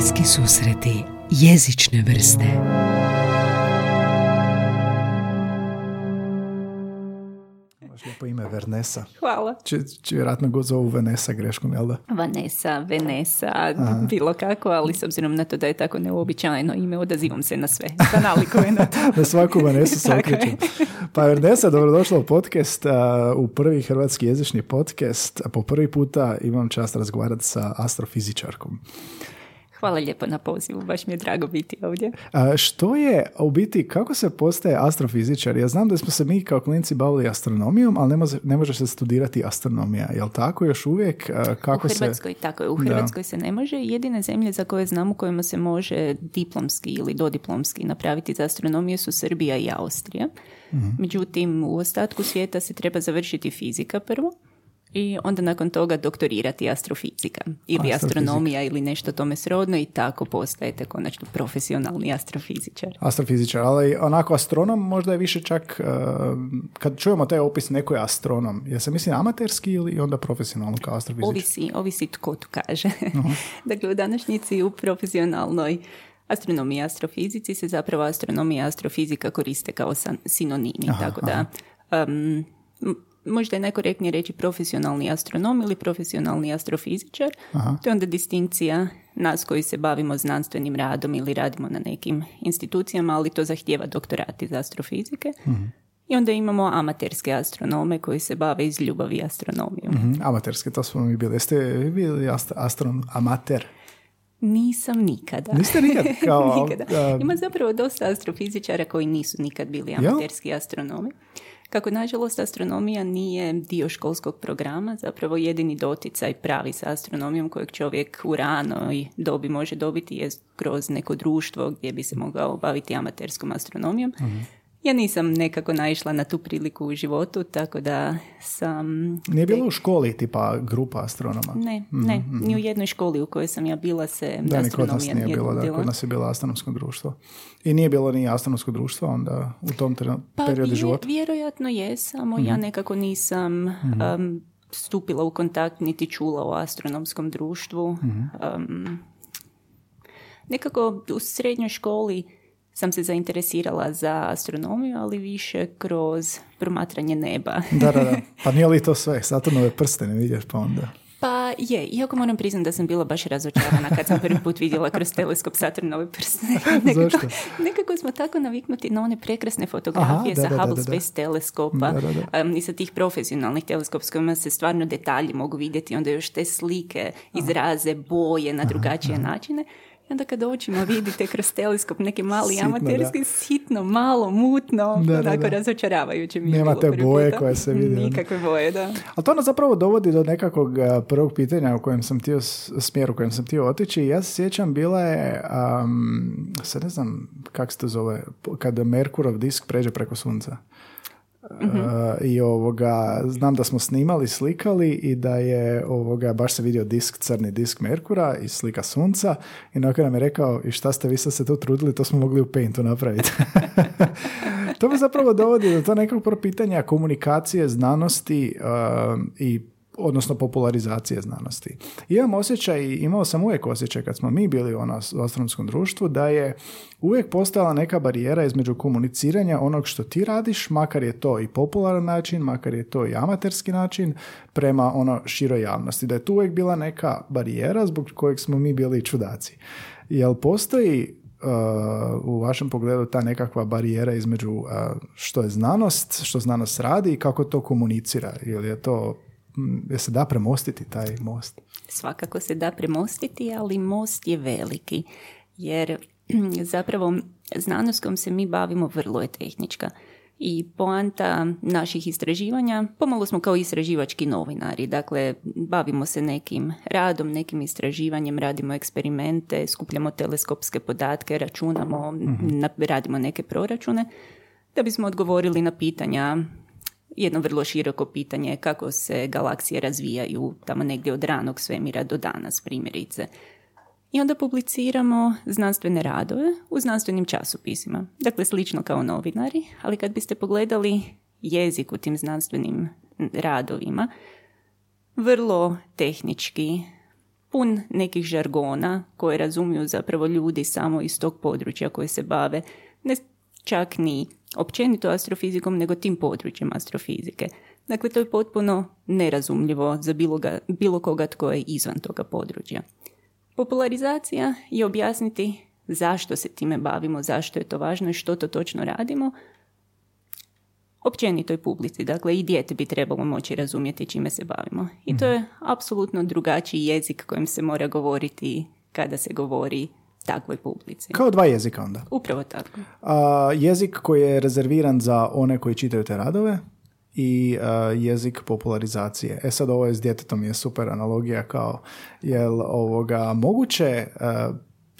Bliski susreti jezične vrste lijepo ime Vernesa. Hvala. Či, či vjerojatno go zovu Venesa greškom, jel da? Vanessa, Venesa, bilo kako, ali s obzirom na to da je tako neuobičajeno ime, odazivam se na sve. Da nalikuje na to. Na svaku Vanesu se okrećem. Pa Vernesa, dobrodošla u podcast, a, u prvi hrvatski jezični podcast. A po prvi puta imam čast razgovarati sa astrofizičarkom. Hvala lijepo na pozivu, baš mi je drago biti ovdje. A, što je, u biti, kako se postaje astrofizičar? Ja znam da smo se mi kao klinci bavili astronomijom, ali ne može, ne može se studirati astronomija. Jel tako još uvijek? Kako u se... Hrvatskoj, tako je, u Da. Hrvatskoj se ne može. Jedine zemlje za koje znam u kojima se može diplomski ili dodiplomski napraviti za astronomiju su Srbija i Austrija. Mhm. Međutim, u ostatku svijeta se treba završiti fizika prvo i onda nakon toga doktorirati astrofizika ili Astrofizika. astronomija ili nešto tome srodno i tako postajete konačno profesionalni astrofizičar. Astrofizičar, ali onako astronom možda je više čak, uh, kad čujemo taj opis neko je astronom, je se misli amaterski ili onda profesionalno kao astrofizičar? Ovisi, ovisi tko tu kaže. dakle, u današnjici u profesionalnoj astronomiji i astrofizici se zapravo astronomija i astrofizika koriste kao san- sinonimi. tako da, um, možda je najkorektnije reći profesionalni astronom ili profesionalni astrofizičar. To je onda distinkcija nas koji se bavimo znanstvenim radom ili radimo na nekim institucijama, ali to zahtijeva doktorat iz astrofizike. I onda imamo amaterske astronome koji se bave iz ljubavi astronomijom. Mhm, amaterski, to smo mi bili. Jeste bili ast- astron amater? Nisam nikada. Niste nikad? Kao, nikada. a- Ima zapravo dosta astrofizičara koji nisu nikad bili amaterski astronomi. Kako nažalost astronomija nije dio školskog programa, zapravo jedini doticaj pravi sa astronomijom kojeg čovjek u ranoj dobi može dobiti je kroz neko društvo gdje bi se mogao baviti amaterskom astronomijom. Mhm. Ja nisam nekako naišla na tu priliku u životu, tako da sam... Nije bilo u školi tipa grupa astronoma? Ne, ne, ni u jednoj školi u kojoj sam ja bila se Mhm, Da, kod nas astronomija nije bilo, da, kod nas je bilo astronomsko društvo. I nije bilo ni astronomsko društvo onda u tom tre- periodu je- života? Vjerojatno je, samo Mhm. ja nekako nisam um, stupila u kontakt niti čula o astronomskom društvu. Mhm. Um, nekako u srednjoj školi sam se zainteresirala za astronomiju, ali više kroz promatranje neba. Da, da, da. Pa nije li to sve? Saturnove prste ne vidiš pa onda. Pa je, iako moram priznati da sam bila baš razočarana kad sam prvi put vidjela kroz teleskop Saturnove prste. nekako, Zašto? nekako smo tako naviknuti na one prekrasne fotografije Aha, da, sa da, Hubble da, da. Space teleskopa Da, da, da. um, i sa tih profesionalnih teleskopa s kojima se stvarno detalji mogu vidjeti, onda još te slike izraze, boje na drugačije načine. I onda kad očima vidite kroz teleskop neki mali Sitno, amaterski, sitno, malo, mutno, Da, da, onako da. razočaravajuće mi Nema te boje puta. koje se ono. Nikakve boje, da. Ali to nas zapravo dovodi do nekakvog prvog pitanja u kojem sam htio, s- smjeru u kojem sam htio otići. Ja se sjećam, bila je, um, sad ne znam kako se to zove, kada Merkurov disk pređe preko sunca. Uh, I ovoga, znam da smo snimali, slikali i da je ovoga, baš se vidio disk, crni disk Merkura i slika sunca i nakon nam je rekao i šta ste vi sad se tu trudili, to smo mogli u Paintu napraviti. to me zapravo dovodi do to nekog pitanja komunikacije, znanosti um, i odnosno popularizacije znanosti. Imam osjećaj, i imao sam uvijek osjećaj kad smo mi bili nas- u astronomskom društvu, da je uvijek postojala neka barijera između komuniciranja onog što ti radiš, makar je to i popularan način, makar je to i amaterski način, prema ono široj javnosti. Da je tu uvijek bila neka barijera zbog kojeg smo mi bili čudaci. Jel postoji uh, u vašem pogledu ta nekakva barijera između uh, što je znanost, što znanost radi i kako to komunicira? Ili je to, je se da premostiti taj most? Svakako se da premostiti, ali most je veliki. Jer zapravo znanost kojom se mi bavimo vrlo je tehnička. I poanta naših istraživanja, pomalo smo kao istraživački novinari, dakle bavimo se nekim radom, nekim istraživanjem, radimo eksperimente, skupljamo teleskopske podatke, računamo, na- radimo neke proračune, da bismo odgovorili na pitanja jedno vrlo široko pitanje je kako se galaksije razvijaju tamo negdje od ranog svemira do danas primjerice. I onda publiciramo znanstvene radove u znanstvenim časopisima. Dakle, slično kao novinari, ali kad biste pogledali jezik u tim znanstvenim radovima, vrlo tehnički, pun nekih žargona koje razumiju zapravo ljudi samo iz tog područja koje se bave, ne čak ni općenito astrofizikom, nego tim područjem astrofizike. Dakle, to je potpuno nerazumljivo za bilo, ga, bilo koga tko je izvan toga područja. Popularizacija je objasniti zašto se time bavimo, zašto je to važno i što to točno radimo, općenitoj publici. Dakle, i dijete bi trebalo moći razumjeti čime se bavimo. I to je apsolutno drugačiji jezik kojim se mora govoriti kada se govori takvoj publici. Kao dva jezika onda. Upravo tako. A, jezik koji je rezerviran za one koji čitaju te radove i jezik popularizacije. E sad ovo je s djetetom je super analogija kao jel ovoga moguće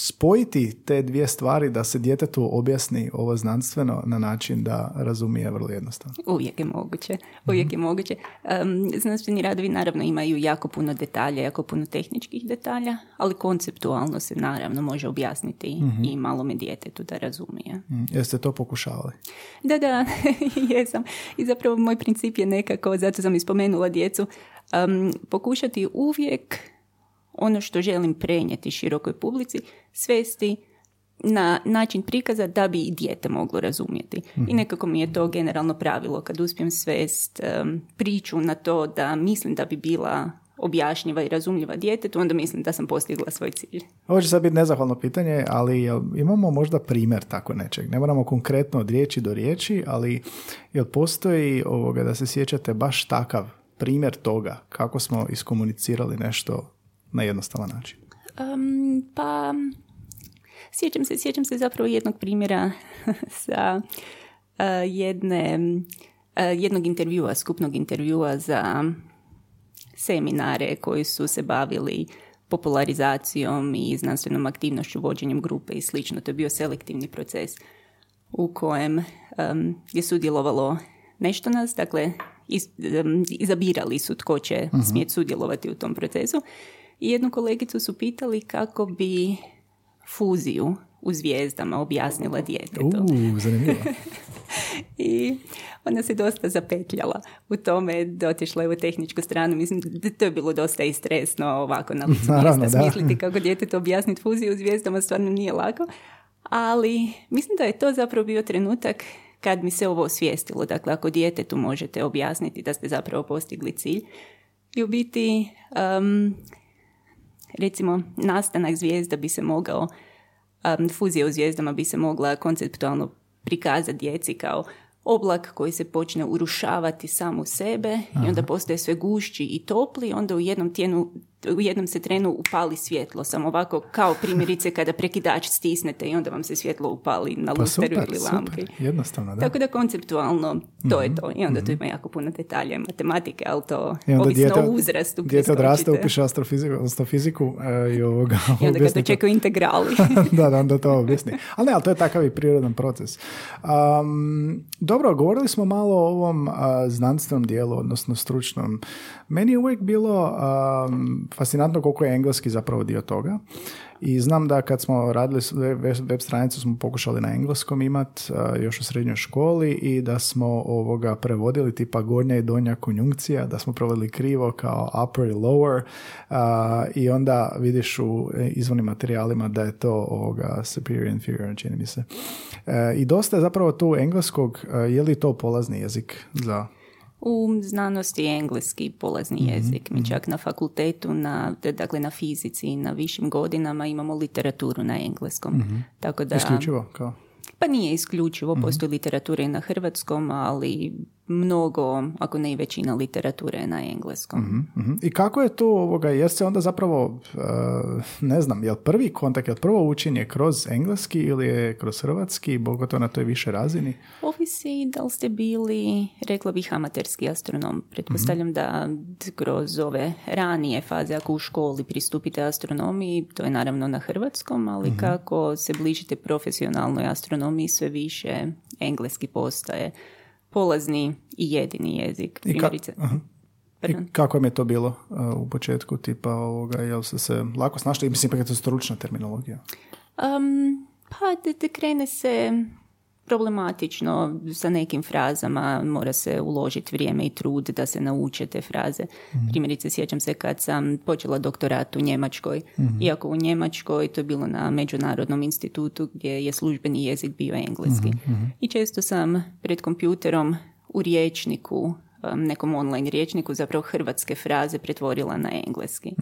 spojiti te dvije stvari da se djetetu objasni ovo znanstveno na način da razumije vrlo jednostavno? Uvijek je moguće. Uvijek je moguće. znanstveni radovi naravno imaju jako puno detalja, jako puno tehničkih detalja, ali konceptualno se naravno može objasniti mm i malome djetetu da razumije. mm Jeste to pokušavali? Da, da, jesam. I zapravo moj princip je nekako, zato sam ispomenula djecu, pokušati uvijek ono što želim prenijeti širokoj publici, svesti na način prikaza da bi i dijete moglo razumjeti. I mhm. nekako mi je to generalno pravilo kad uspijem svest priču na to da mislim da bi bila objašnjiva i razumljiva djetetu, onda mislim da sam postigla svoj cilj. Ovo će sad biti nezahvalno pitanje, ali imamo možda primjer tako nečeg. Ne moramo konkretno od riječi do riječi, ali jel postoji ovoga da se sjećate baš takav primjer toga kako smo iskomunicirali nešto na jednostavan način? Um, pa, sjećam se, sjećam se zapravo jednog primjera sa uh, jedne, uh, jednog intervjua, skupnog intervjua za seminare koji su se bavili popularizacijom i znanstvenom aktivnošću, vođenjem grupe i slično. To je bio selektivni proces u kojem um, je sudjelovalo nešto nas, dakle iz, um, izabirali su tko će uh smjeti sudjelovati u tom procesu i jednu kolegicu su pitali kako bi fuziju u zvijezdama objasnila djetetu. Zanimljivo. I ona se dosta zapetljala u tome, dotišla je u tehničku stranu. Mislim da to je bilo dosta i stresno ovako na licu mjesta. Smisliti kako djetetu objasniti fuziju u zvijezdama stvarno nije lako. Ali mislim da je to zapravo bio trenutak kad mi se ovo osvijestilo. Dakle, ako djetetu možete objasniti da ste zapravo postigli cilj. I u biti um, recimo nastanak zvijezda bi se mogao, um, fuzija u zvijezdama bi se mogla konceptualno prikazati djeci kao oblak koji se počne urušavati sam u sebe i onda postaje sve gušći i topli, onda u jednom tijenu u jednom se trenu upali svjetlo, samo ovako kao primjerice kada prekidač stisnete i onda vam se svjetlo upali na pa lusteru ili lampi. Super, jednostavno, da. Tako da konceptualno to je mhm, to. I onda tu mhm. ima jako puno detalja matematike, ali to ovisno o uzrastu. Dijete odraste, upiše astrofiziku, astrofiziku e, i ovoga... I onda kad očekuju integrali. da, da, onda to objasni. Ali ne, ali to je takav i prirodan proces. Um, dobro, govorili smo malo o ovom znanstvenom dijelu, odnosno stručnom. Meni je uvijek bilo fascinantno koliko je engleski zapravo dio toga. I znam da kad smo radili web stranicu smo pokušali na engleskom imat još u srednjoj školi i da smo ovoga prevodili tipa gornja i donja konjunkcija, da smo prevodili krivo kao upper i lower i onda vidiš u izvornim materijalima da je to ovoga superior inferior, čini mi se. E, I dosta je zapravo tu engleskog, je li to polazni jezik za u znanosti je engleski polazni mhm, jezik. Mi mhm. čak na fakultetu, na, dakle na fizici i na višim godinama imamo literaturu na engleskom. mm Tako da, Isključivo kao? Pa nije isključivo, mm postoji literatura i na hrvatskom, ali mnogo, ako ne i većina literature na engleskom. mm I kako je tu, ovoga, jer se onda zapravo, uh, ne znam, je li prvi kontakt, je li prvo učenje kroz engleski ili je kroz hrvatski, to na toj više razini? Ovisi da li ste bili, rekla bih, amaterski astronom. Pretpostavljam mm da kroz ove ranije faze, ako u školi pristupite astronomiji, to je naravno na hrvatskom, ali mm kako se bližite profesionalnoj astronomiji, sve više engleski postaje polazni i jedini jezik. I, ka- I kako im je to bilo uh, u početku tipa ovoga, jel se se lako snašli? Mislim, ipak je to stručna terminologija. Um, pa da, krene se problematično sa nekim frazama, mora se uložiti vrijeme i trud da se nauče te fraze. Primjerice, sjećam se kad sam počela doktorat u Njemačkoj, iako u Njemačkoj to je bilo na Međunarodnom institutu gdje je službeni jezik bio engleski. I često sam pred kompjuterom u riječniku, nekom online riječniku, zapravo hrvatske fraze pretvorila na engleski.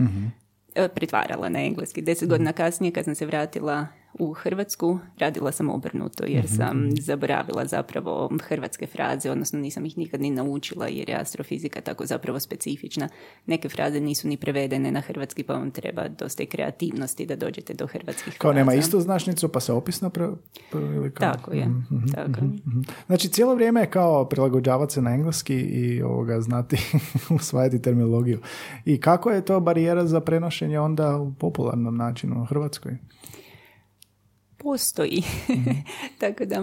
E, pretvarala na engleski. Deset godina kasnije kad sam se vratila u Hrvatsku radila sam obrnuto jer Mhm, sam zaboravila zapravo hrvatske fraze, odnosno nisam ih nikad ni naučila jer je astrofizika tako zapravo specifična. Neke fraze nisu ni prevedene na hrvatski pa vam treba dosta i kreativnosti da dođete do hrvatskih Kao nema fraza. istu značnicu, pa se opisno pre... pre- kao? Tako je, tako. Mhm. Znači, cijelo vrijeme je kao prilagođavati se na engleski i ovoga znati usvajati terminologiju. I kako je to barijera za prenošenje onda u popularnom načinu u Hrvatskoj? Postoji. Tako da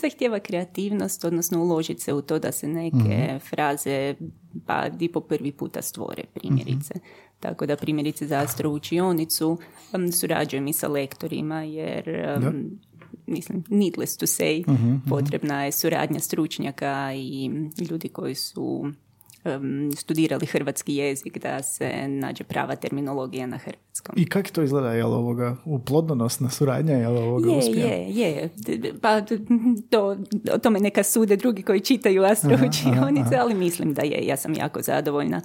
zahtjeva kreativnost, odnosno uložiti se u to da se neke fraze pa i po prvi puta stvore, primjerice. Tako da primjerice za astroučionicu um, surađujem i sa lektorima jer um, mislim, needless to say, potrebna je suradnja stručnjaka i ljudi koji su um, studirali hrvatski jezik da se nađe prava terminologija na hrvatskom. I kako to izgleda? Je li ovoga plodonosna suradnja? Je li ovoga Je, uspije? je, je. Pa to, o tome neka sude drugi koji čitaju astroučionice, ali mislim da je. Ja sam jako zadovoljna.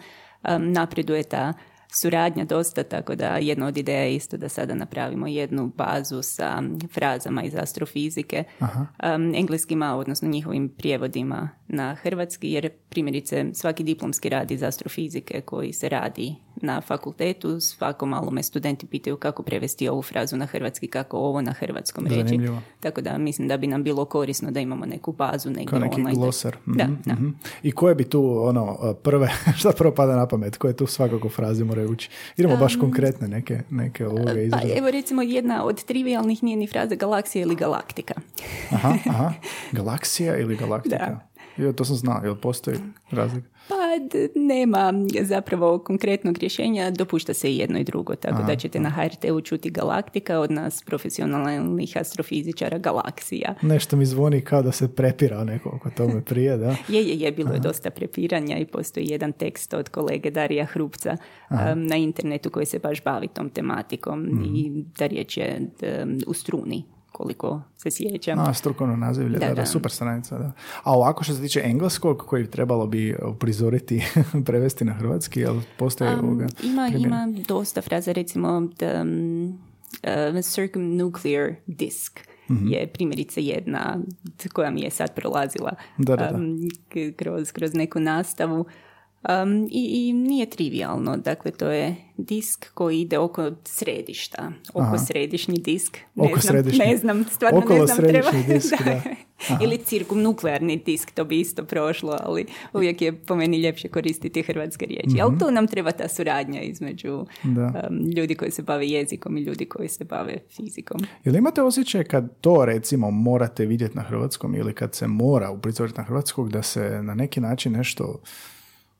Um, napreduje ta suradnja dosta, tako da jedna od ideja je isto da sada napravimo jednu bazu sa frazama iz astrofizike, um, engleskima, odnosno njihovim prijevodima na hrvatski, jer primjerice svaki diplomski rad iz astrofizike koji se radi na fakultetu, svako malo me studenti pitaju kako prevesti ovu frazu na hrvatski, kako ovo na hrvatskom reći. Zanimljivo. Tako da mislim da bi nam bilo korisno da imamo neku bazu negdje Kao neki online. glosar. Da, Mhm, da. mhm. I koje bi tu, ono, prve, šta prvo pada na pamet? Koje tu svakako fraze moraju ući? Idemo baš konkretne neke, neke ovoga Pa izraza. evo recimo jedna od trivialnih nije ni fraza galaksija ili galaktika. Aha, aha. Galaksija ili galaktika? Jo, to sam znao, jel postoji razlika? Pa nema zapravo konkretnog rješenja, dopušta se i jedno i drugo, tako da ćete na HRT-u čuti galaktika od nas profesionalnih astrofizičara galaksija. Nešto mi zvoni kao da se prepirao neko oko tome prije, da? Je, je, je, bilo je dosta prepiranja i postoji jedan tekst od kolege Darija Hrupca um, na internetu koji se baš bavi tom tematikom i ta riječ je um, u struni, koliko se sjećam. A, strukovno nazivlje, da, Da, da, super stranica, da. A ovako što se tiče engleskog, koji trebalo bi uprizoriti, prevesti na hrvatski, jel postoji Um, ovoga? ima, ima dosta fraza, recimo the, um, uh, circumnuclear disk je primjerice jedna koja mi je sad prolazila Da, da, da. um, kroz, kroz neku nastavu. Um, i, I nije trivialno, dakle to je disk koji ide oko središta, oko Aha. središnji disk, ne Oko znam, središnji. ne znam, stvarno Okolo ne znam, treba, središnji disk, da. Ili cirkumnuklearni disk, to bi isto prošlo, ali uvijek je po meni ljepše koristiti hrvatske riječi. Ali tu nam treba ta suradnja između Mhm. Da. um, ljudi koji se bave jezikom i ljudi koji se bave fizikom. Jel imate osjećaj kad to recimo morate vidjeti na hrvatskom ili kad se mora uprizoriti na hrvatskog da se na neki način nešto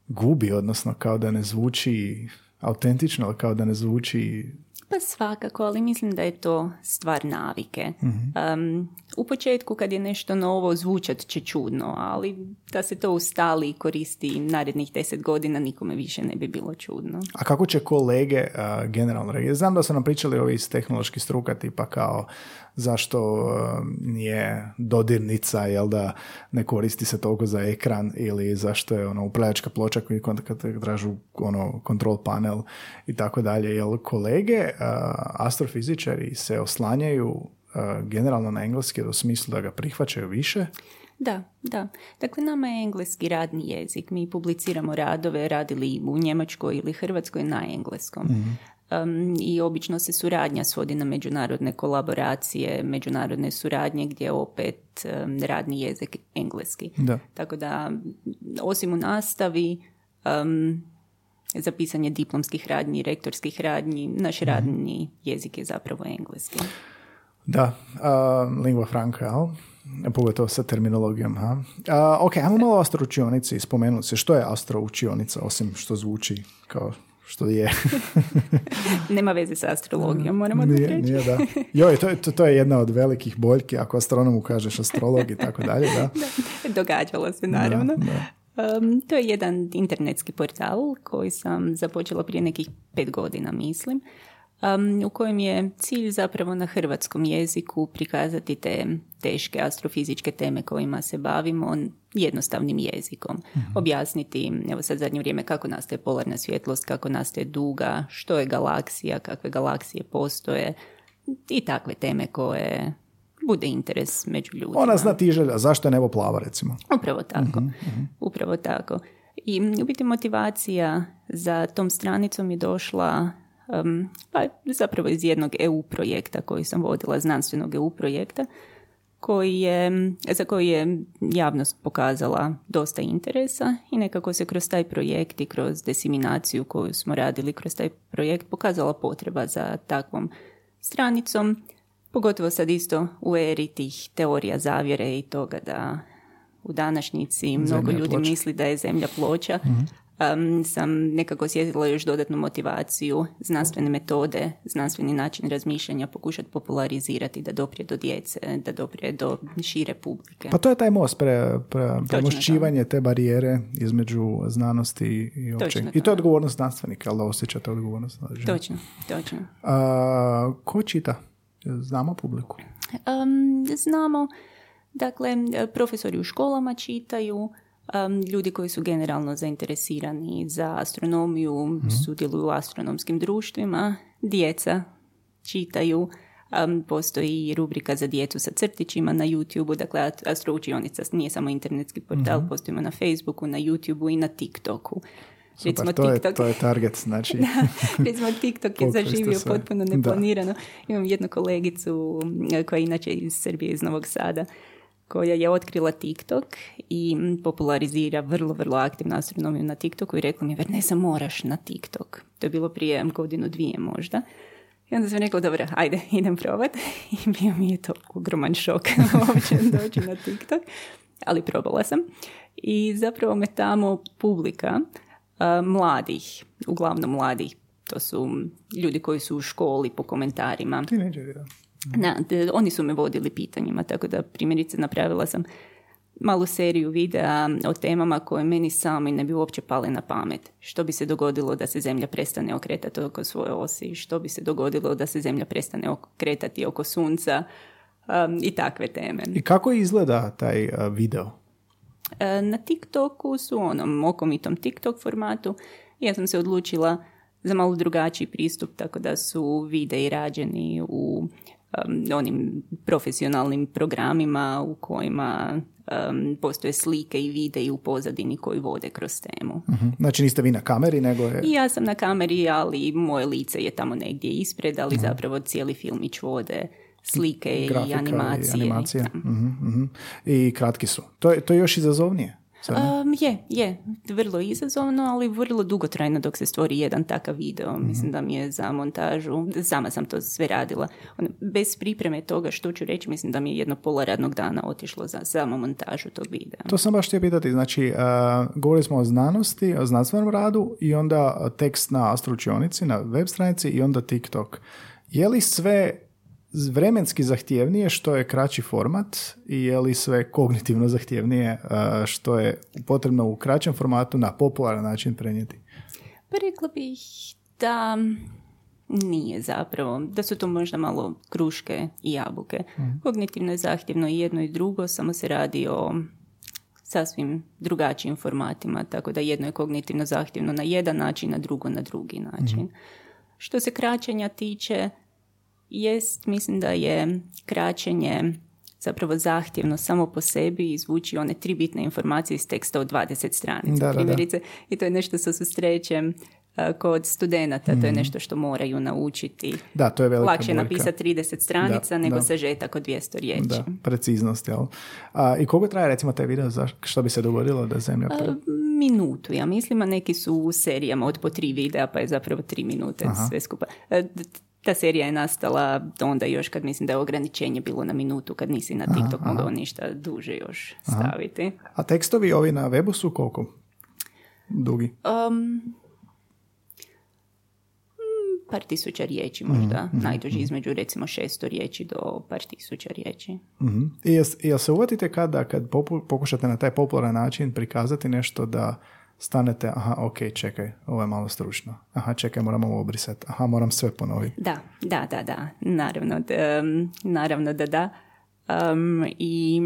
gubi, odnosno kao da ne zvuči autentično, ali kao da ne zvuči Pa svakako, ali mislim da je to stvar navike. Mhm. Um, u početku kad je nešto novo zvučat će čudno, ali da se to ustali i koristi narednih deset godina nikome više ne bi bilo čudno. A kako će kolege a, generalno reagirati? Znam da su nam pričali ovi iz tehnoloških struka, tipa kao zašto a, nije dodirnica, jel da ne koristi se toliko za ekran ili zašto je ono upravljačka ploča koji tražu ono control panel i tako dalje. Jel kolege, a, astrofizičari se oslanjaju a, generalno na engleski u smislu da ga prihvaćaju više? Da, da. Dakle, nama je engleski radni jezik. Mi publiciramo radove, radili u Njemačkoj ili Hrvatskoj na engleskom. Um, I obično se suradnja svodi na međunarodne kolaboracije, međunarodne suradnje gdje opet um, radni jezik engleski. Da. Tako da, osim u nastavi, um, za pisanje diplomskih radnji, rektorskih radnji, naš radni jezik je zapravo engleski. Da, uh, lingua franca, jel? Pogotovo sa terminologijom. Ha? Uh, ok, ajmo malo o astroučionici spomenuti se. Što je astroučionica, osim što zvuči kao što je. Nema veze sa astrologijom, moramo da nije, reći. nije, da. Joj, to, je- to, to je jedna od velikih boljki, ako astronomu kažeš astrolog i tako dalje, da. Događalo se, naravno. Da, da. Um, to je jedan internetski portal koji sam započela prije nekih pet godina, mislim, um, u kojem je cilj zapravo na hrvatskom jeziku prikazati te teške astrofizičke teme kojima se bavimo jednostavnim jezikom. Objasniti, evo sad zadnje vrijeme, kako nastaje polarna svjetlost, kako nastaje duga, što je galaksija, kakve galaksije postoje i takve teme koje bude interes među ljudima. Ona zna ti želja, zašto je nebo plava, recimo. Upravo tako. Upravo tako. I u biti motivacija za tom stranicom je došla um, pa zapravo iz jednog EU projekta koji sam vodila, znanstvenog EU projekta, koji je, za koji je javnost pokazala dosta interesa i nekako se kroz taj projekt i kroz diseminaciju koju smo radili kroz taj projekt pokazala potreba za takvom stranicom, pogotovo sad isto u eri tih teorija zavjere i toga da u današnjici mnogo Zemlja ljudi ploča. Misli da je zemlja ploča. Um, sam nekako osjetila još dodatnu motivaciju znanstvene metode, znanstveni način razmišljanja pokušati popularizirati da doprije do djece, da doprije do šire publike. Pa to je taj most, pre, pre, premošćivanje te barijere između znanosti i. Točno I to to. je odgovornost znanstvenika, ali da osjećate odgovornost. Točno, točno. A, ko čita? Znamo publiku. Um, znamo, dakle, profesori u školama čitaju, um, ljudi koji su generalno zainteresirani za astronomiju, sudjeluju u astronomskim društvima, djeca čitaju, um, postoji rubrika za djecu sa crtićima na YouTube-u, dakle astroučionica nije samo internetski portal, postojimo na Facebooku, na YouTube-u i na TikToku. Super, to, je, to je target, znači. Recimo TikTok je zaživio potpuno Da. neplanirano. Imam jednu kolegicu koja je inače iz Srbije, iz Novog Sada, koja je otkrila TikTok i popularizira vrlo, vrlo aktivnu astronomiju na TikToku i rekla mi, Vernesa, moraš na TikTok. To je bilo prije godinu, dvije možda. I onda sam rekla, dobro, ajde, idem probat. I bio mi je to ogroman šok uopće doći na TikTok, ali probala sam. I zapravo me tamo publika a, mladih, uglavnom mladih, to su ljudi koji su u školi po komentarima. Tineđeri, da. Na, d- oni su me vodili pitanjima, tako da primjerice napravila sam malu seriju videa o temama koje meni sami ne bi uopće pale na pamet. Što bi se dogodilo da se zemlja prestane okretati oko svoje osi, što bi se dogodilo da se zemlja prestane okretati oko sunca um, i takve teme. I kako izgleda taj a, video? E, Na TikToku su onom okomitom TikTok formatu. Ja sam se odlučila za malo drugačiji pristup, tako da su videi rađeni u um, onim profesionalnim programima u kojima um, postoje slike i videi u pozadini koji vode kroz temu. Mhm. Znači niste vi na kameri, nego je... I ja sam na kameri, ali moje lice je tamo negdje ispred, ali zapravo cijeli filmić vode slike grafika i animacije. I, animacije. Da. Mhm, mhm. I kratki su. To je, to je još izazovnije. Um, je, je, vrlo izazovno, ali vrlo dugotrajno dok se stvori jedan takav video. Mhm. Mislim da mi je za montažu, sama sam to sve radila. Ono, bez pripreme toga što ću reći, mislim da mi je jedno pola radnog dana otišlo za samo montažu tog videa. To sam baš htio pitati. Znači, a, govorili smo o znanosti, o znanstvenom radu i onda tekst na astručionici, na web stranici i onda TikTok. Je li sve vremenski zahtjevnije što je kraći format i je li sve kognitivno zahtjevnije a, što je potrebno u kraćem formatu na popularan način prenijeti? Pa rekla bih da nije zapravo, da su to možda malo kruške i jabuke. Kognitivno je zahtjevno i jedno i drugo, samo se radi o sasvim drugačijim formatima, tako da jedno je kognitivno zahtjevno na jedan način, a drugo na drugi način. Što se kraćenja tiče, jest, mislim da je kraćenje zapravo zahtjevno samo po sebi izvući one tri bitne informacije iz teksta od 20 stranica. Da, da, da. primjerice. I to je nešto što susrećem a, kod studenata, Mhm. to je nešto što moraju naučiti. Da, to je velika Lakše boljka. napisati 30 stranica Da, nego da. sažetak od 200 riječi. Da, preciznost, jel? A, I koliko traje recimo taj video, za, što bi se dogodilo da zemlja... pre- Minutu, ja mislim, a neki su u serijama od po tri videa, pa je zapravo tri minute sve skupa. E, d- Ta serija je nastala onda još kad mislim da je ograničenje bilo na minutu, kad nisi na TikTok mogao ništa duže još staviti. A tekstovi ovi na webu su koliko? Dugi. Um, par tisuća riječi možda, mm najduži između recimo šesto riječi do par tisuća riječi. mm I jel, jel se uvatite kada kad pokušate na taj popularan način prikazati nešto da stanete, aha, ok, čekaj, ovo je malo stručno. Aha, čekaj, moram ovo obrisati. Aha, moram sve ponoviti. Da, da, da, da. Naravno da, naravno da da. Um, I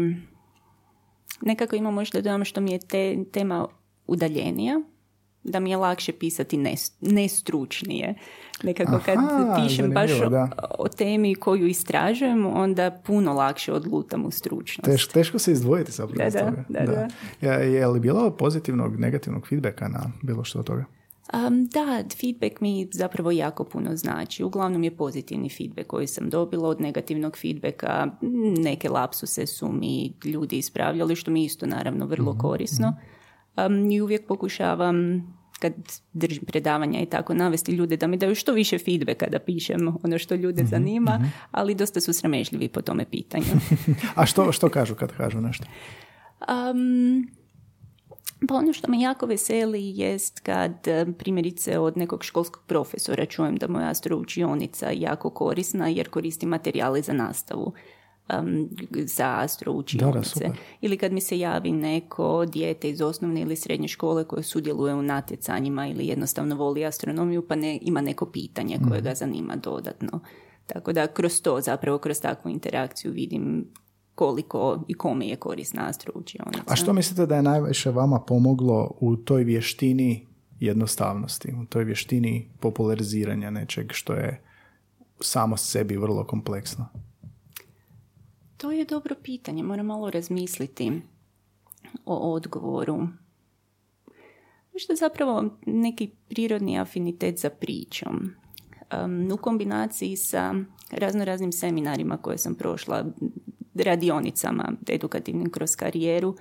nekako imam možda dojam što mi je te, tema udaljenija, da mi je lakše pisati nestručnije. Nekako kad pišem baš o, temi koju istražujem, onda puno lakše odlutam u stručnost. Teško, teško se izdvojiti zapravo da, toga. Da, da. Ja, je li bilo pozitivnog, negativnog feedbacka na bilo što od toga? Um, da, feedback mi zapravo jako puno znači. Uglavnom je pozitivni feedback koji sam dobila od negativnog feedbacka. Neke lapsuse su mi ljudi ispravljali, što mi isto naravno vrlo mhm, korisno. Mhm. Um, I uvijek pokušavam kad držim predavanja i tako navesti ljude da mi daju što više feedbacka da pišem ono što ljude mhm, zanima, mhm. ali dosta su sramežljivi po tome pitanju. A što, što kažu kad kažu nešto? Um, pa ono što me jako veseli jest kad primjerice od nekog školskog profesora čujem da moja astroučionica jako korisna jer koristi materijale za nastavu um, za astroučionice. Ili kad mi se javi neko dijete iz osnovne ili srednje škole koje sudjeluje u natjecanjima ili jednostavno voli astronomiju pa ne, ima neko pitanje koje ga mhm. zanima dodatno. Tako da kroz to, zapravo kroz takvu interakciju vidim koliko i kome je korisna astroučionica. A što mislite da je najviše vama pomoglo u toj vještini jednostavnosti, u toj vještini populariziranja nečeg što je samo sebi vrlo kompleksno? To je dobro pitanje, moram malo razmisliti o odgovoru. Možda zapravo neki prirodni afinitet za pričom. Um, u kombinaciji sa razno raznim seminarima koje sam prošla, radionicama edukativnim kroz karijeru,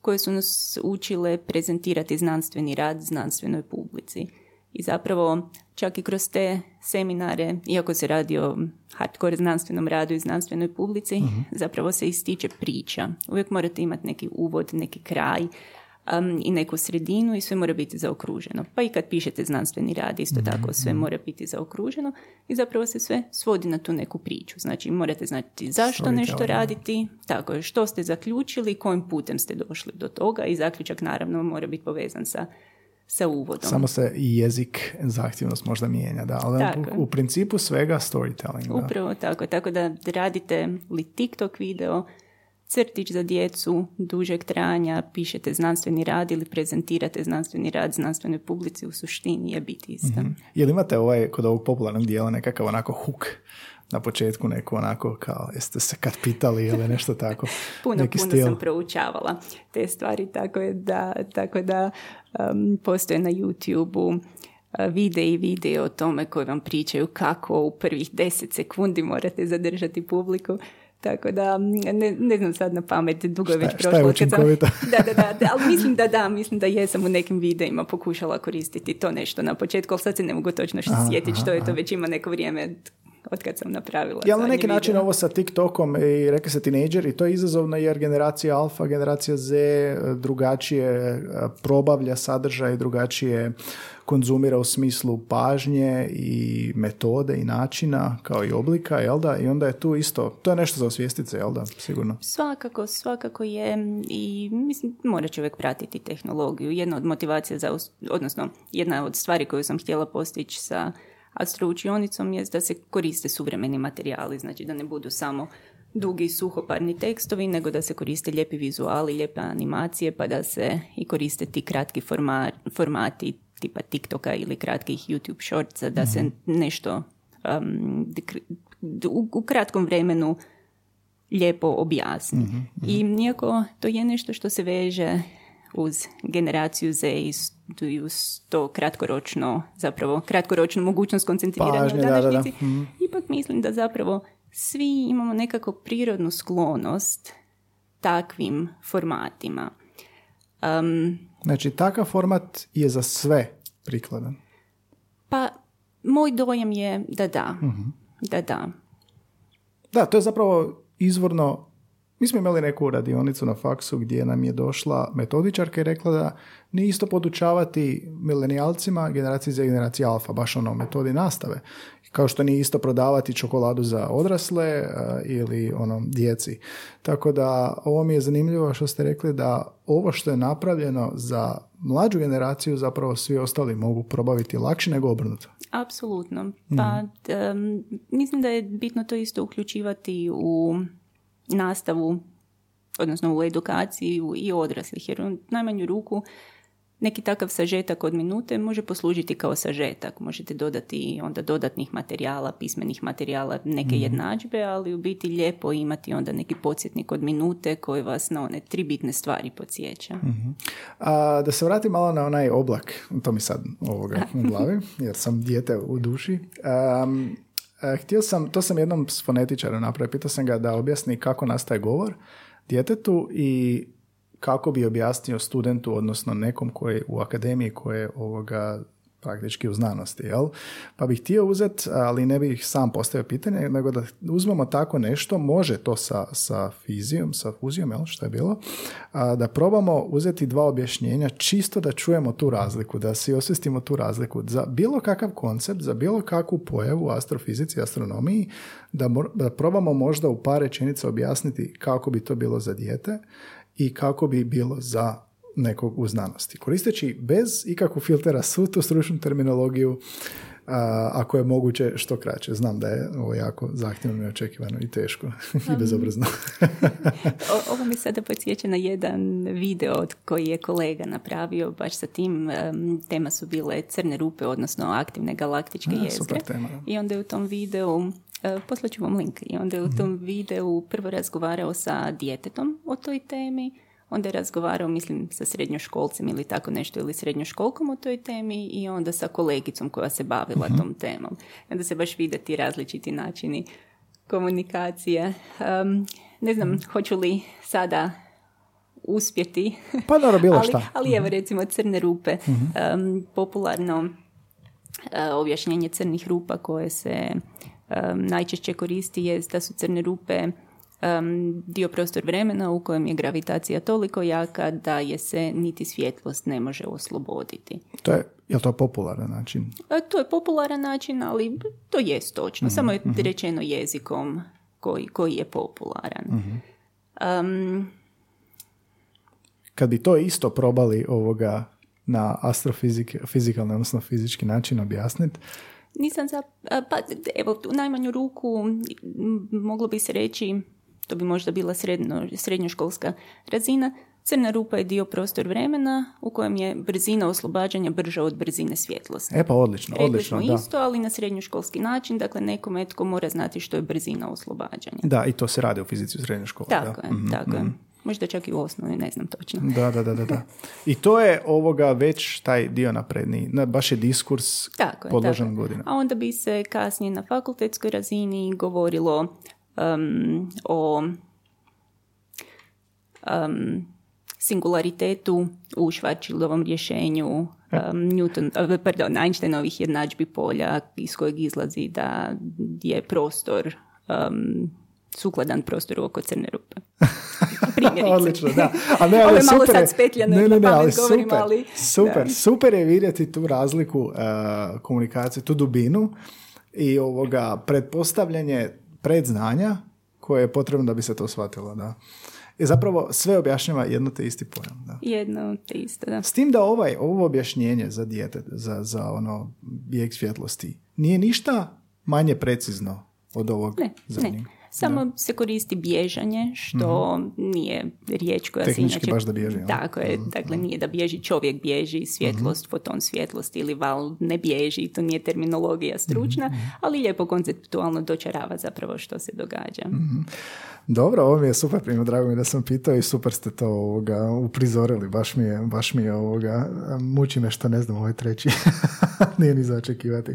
koje su nas učile prezentirati znanstveni rad znanstvenoj publici. I zapravo čak i kroz te seminare, iako se radi o hardcore znanstvenom radu i znanstvenoj publici, uh zapravo se ističe priča. Uvijek morate imati neki uvod, neki kraj um, i neku sredinu i sve mora biti zaokruženo. Pa i kad pišete znanstveni rad, isto mhm, tako sve mhm. mora biti zaokruženo i zapravo se sve svodi na tu neku priču. Znači morate znati zašto nešto raditi, tako je, što ste zaključili, kojim putem ste došli do toga i zaključak naravno mora biti povezan sa sa uvodom. Samo se i jezik, zahtjevnost možda mijenja, da, ali u, principu svega storytelling. Upravo tako, tako da radite li TikTok video, crtić za djecu dužeg trajanja, pišete znanstveni rad ili prezentirate znanstveni rad znanstvenoj publici, u suštini je biti isto. Mm-hmm. Jel imate ovaj, kod ovog popularnog dijela nekakav onako huk na početku neko onako kao jeste se kad pitali ili nešto tako. puno, neki puno sam proučavala te stvari, tako, je da, tako da um, postoje na YouTube-u uh, vide i vide o tome koji vam pričaju kako u prvih deset sekundi morate zadržati publiku. Tako da, ne, ne znam sad na pamet, dugo je već prošlo. Šta je da, da, da, da, ali mislim da da, mislim da jesam u nekim videima pokušala koristiti to nešto na početku, ali sad se ne mogu točno sjetiti što je to već ima neko vrijeme od kad sam napravila. Ja na neki način ovo sa TikTokom i rekli se i to je izazovno jer generacija alfa, generacija Z drugačije e, probavlja sadržaj, drugačije konzumira u smislu pažnje i metode i načina kao i oblika, jel da? I onda je tu isto, to je nešto za osvijestice, jel da? Sigurno. Svakako, svakako je i mislim, mora čovjek pratiti tehnologiju. Jedna od motivacija za, odnosno jedna od stvari koju sam htjela postići sa astroučionicom je da se koriste suvremeni materijali, znači da ne budu samo dugi i suhoparni tekstovi, nego da se koriste lijepi vizuali, lijepe animacije, pa da se i koriste ti kratki formati tipa TikToka ili kratkih YouTube shortsa, da se mhm. nešto um, u, kratkom vremenu lijepo objasni. Mhm, mhm. I nijako to je nešto što se veže uz generaciju Z i uz to kratkoročno, zapravo kratkoročnu mogućnost koncentriranja u današnjici. Mhm. Ipak mislim da zapravo svi imamo nekako prirodnu sklonost takvim formatima. Um, znači, takav format je za sve prikladan? Pa, moj dojam je da da. Mhm. Da da. Da, to je zapravo izvorno Mi smo imali neku radionicu na faksu gdje nam je došla metodičarka i rekla da nije isto podučavati milenijalcima generaciji za generaciji alfa, baš ono metodi nastave. Kao što nije isto prodavati čokoladu za odrasle ili ono djeci. Tako da ovo mi je zanimljivo što ste rekli da ovo što je napravljeno za mlađu generaciju zapravo svi ostali mogu probaviti lakše nego obrnuto. Apsolutno. Pa mhm. mislim da je bitno to isto uključivati u nastavu, odnosno u edukaciju i odraslih, jer u najmanju ruku neki takav sažetak od minute može poslužiti kao sažetak. Možete dodati onda dodatnih materijala, pismenih materijala, neke mm jednadžbe, ali u biti lijepo imati onda neki podsjetnik od minute koji vas na one tri bitne stvari podsjeća. mm A, da se vratim malo na onaj oblak, to mi sad ovoga u glavi, jer sam dijete u duši. Um, htio sam, to sam jednom s fonetičarom napravio, pitao sam ga da objasni kako nastaje govor djetetu i kako bi objasnio studentu, odnosno nekom koji u akademiji koje ovoga praktički u znanosti, jel? Pa bih htio uzeti, ali ne bih sam postavio pitanje, nego da uzmemo tako nešto, može to sa, sa fizijom, sa fuzijom, jel, što je bilo, a, da probamo uzeti dva objašnjenja, čisto da čujemo tu razliku, da si osvestimo tu razliku za bilo kakav koncept, za bilo kakvu pojavu u astrofizici, astronomiji, da, da probamo možda u par rečenica objasniti kako bi to bilo za dijete, i kako bi bilo za nekog u znanosti. Koristeći bez ikakvog filtera svu tu stručnu terminologiju, ako je moguće što kraće. Znam da je ovo jako zahtjevno i očekivano i teško i bezobrazno. ovo mi sada podsjeća na jedan video koji je kolega napravio baš sa tim. tema su bile crne rupe, odnosno aktivne galaktičke A, jezgre. Tema, I onda je u tom videu e, Poslaću vam link. I onda je u mhm. tom videu prvo razgovarao sa djetetom o toj temi, onda je razgovarao, mislim, sa srednjoškolcem ili tako nešto, ili srednjoškolkom o toj temi i onda sa kolegicom koja se bavila uh tom temom. Onda se baš vide ti različiti načini komunikacije. Um, ne znam, uh hoću li sada uspjeti. Pa dobro, bilo šta. ali, ali evo mhm. recimo crne rupe. Um, popularno uh, objašnjenje crnih rupa koje se um, najčešće koristi je da su crne rupe um, dio prostor vremena u kojem je gravitacija toliko jaka da je se niti svjetlost ne može osloboditi. To je, je to popularan način? E, to je popularan način, ali to je točno. Mhm, Samo je mhm. rečeno jezikom koji, koji je popularan. Um, kad bi to isto probali ovoga na astrofizikalni, odnosno fizički način objasniti, nisam za... Pa, evo, u najmanju ruku moglo bi se reći to bi možda bila srednjo, srednjoškolska razina, crna rupa je dio prostor vremena u kojem je brzina oslobađanja brža od brzine svjetlosti. E pa odlično, Rekli odlično. Smo isto, ali na srednjoškolski način, dakle nekome tko mora znati što je brzina oslobađanja. Da, i to se radi u fizici u srednjoj školi. Tako je, mm tako je. Mhm. Možda čak i u osnovi, ne znam točno. Da, da, da, da. I to je ovoga već taj dio napredniji. Baš je diskurs tako je, podložen godina. A onda bi se kasnije na fakultetskoj razini govorilo um, o um, singularitetu u Schwarzschildovom rješenju um, Newton, uh, pardon, Einsteinovih jednadžbi polja iz kojeg izlazi da je prostor um, sukladan prostoru oko crne rupe. Primjerice. Odlično, da. A ne, ali, malo super, sad spetljano ne, ne, ne, ali govorim, super, ali... Super, super je vidjeti tu razliku uh, komunikacije, tu dubinu i ovoga pretpostavljanje predznanja koje je potrebno da bi se to shvatilo. Da. I zapravo sve objašnjava jedno te isti pojam. Da. Jedno te isto, da. S tim da ovaj, ovo objašnjenje za dijete, za, za ono bijeg svjetlosti, nije ništa manje precizno od ovog ne, Ne. Samo se koristi bježanje, što mm nije riječ koja Tehnički se inače... baš da bježi. Tako je, mhm, dakle mhm. nije da bježi čovjek bježi, svjetlost, mm foton svjetlosti ili val ne bježi, to nije terminologija stručna, mhm, ali lijepo konceptualno dočarava zapravo što se događa. Dobro, ovo mi je super primjer, drago mi da sam pitao i super ste to ovoga, uprizorili, baš mi je, baš mi je ovoga, muči me što ne znam ovaj treći, nije ni za očekivati.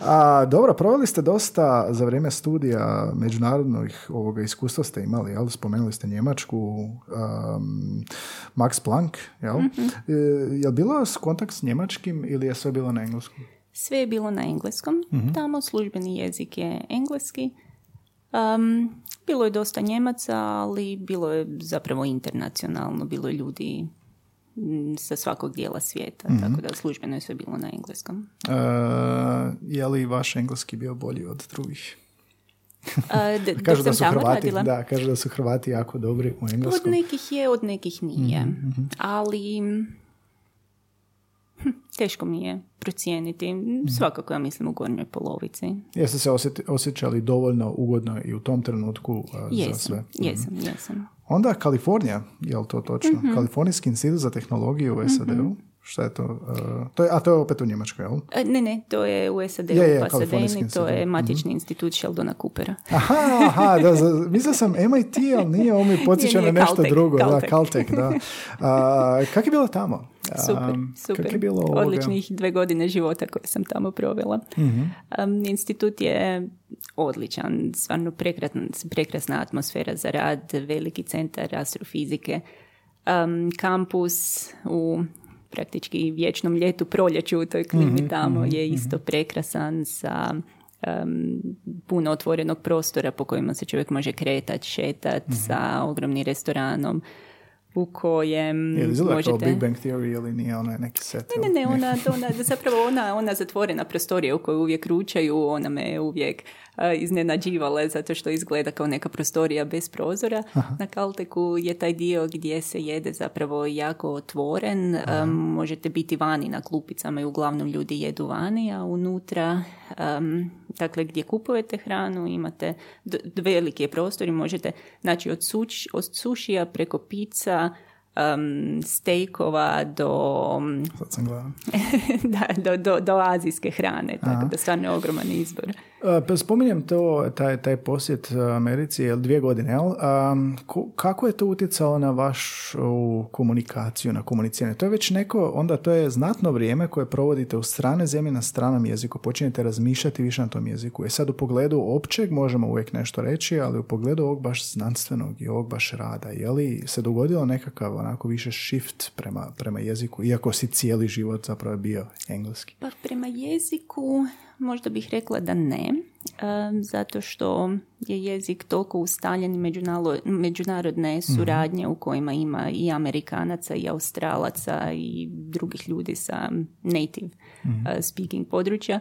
A, dobro, proveli ste dosta za vrijeme studija međunarodnih ovoga iskustva ste imali, jel? Spomenuli ste Njemačku, um, Max Planck, jel? Mm-hmm. je bilo kontakt s njemačkim ili je sve bilo na engleskom? Sve je bilo na engleskom, mm tamo službeni jezik je engleski. Um, bilo je dosta Njemaca, ali bilo je zapravo internacionalno, bilo je ljudi sa svakog dijela svijeta, Mhm. tako da službeno je sve bilo na engleskom. E, je li vaš engleski bio bolji od drugih? Kažu da su Hrvati, radila, da, kažu da su Hrvati jako dobri u od engleskom. nekih je, od nekih nije. Mhm, Ali hm, teško mi je procijeniti. Mhm. Svakako ja mislim u gornjoj polovici. Jeste se osjeti- osjećali dovoljno ugodno i u tom trenutku za sve? Mhm. jesam, jesam. Onda Kalifornija, je li to točno? Mhm. Kalifornijski institut za tehnologiju u SAD-u. Šta je to? E, to je, a to je opet u Njemačkoj, jel? E, Ne, ne, to je u SAD-u Je, je, u Pasadeni, to je institut. Mhm. matični institut Sheldona Coopera. Aha, aha, da, mislio sam MIT, ali nije, ovo mi podsjeća na nešto Caltech, drugo. Da, Caltech. Caltech, da. A, kak je bilo tamo? Super, super. Kak je bilo ovoga? Odličnih dve godine života koje sam tamo provela. Mhm. Um, institut je odličan, stvarno prekrasna, prekrasna atmosfera za rad, veliki centar astrofizike, um, kampus u praktički vječnom ljetu, proljeću u toj klimi Mhm, tamo je isto prekrasan sa um, puno otvorenog prostora po kojima se čovjek može kretat, šetat Mhm. sa ogromnim restoranom u kojem Je li možete... kao Big Bang Theory ili nije onaj neki set? Ne, ne, ne, ona, ona, zapravo ona, ona zatvorena prostorija u kojoj uvijek ručaju, ona me uvijek a, iznenađivala zato što izgleda kao neka prostorija bez prozora. Na Kalteku je taj dio gdje se jede zapravo jako otvoren, a, možete biti vani na klupicama i uglavnom ljudi jedu vani, a unutra, am, dakle gdje kupujete hranu, imate d- d- veliki je prostor i možete naći od, suč, od sušija preko pizza, um, stejkova do, Sad sam gledao. da, do, do, do azijske hrane, tako da stvarno je ogroman izbor. Pa spominjem to, taj, taj posjet uh, Americi, jel dvije godine, jel? Ko- kako je to utjecalo na vašu komunikaciju, na komuniciranje? To je već neko, onda to je znatno vrijeme koje provodite u strane zemlje na stranom jeziku, počinjete razmišljati više na tom jeziku. E sad u pogledu općeg možemo uvijek nešto reći, ali u pogledu ovog baš znanstvenog i ovog baš rada, je li se dogodilo nekakav onako više shift prema, prema jeziku, iako si cijeli život zapravo bio engleski? Pa prema jeziku možda bih rekla da ne, em, zato što je jezik toliko ustaljen međunarodne suradnje u kojima ima i Amerikanaca i Australaca i drugih ljudi sa native eh, speaking područja.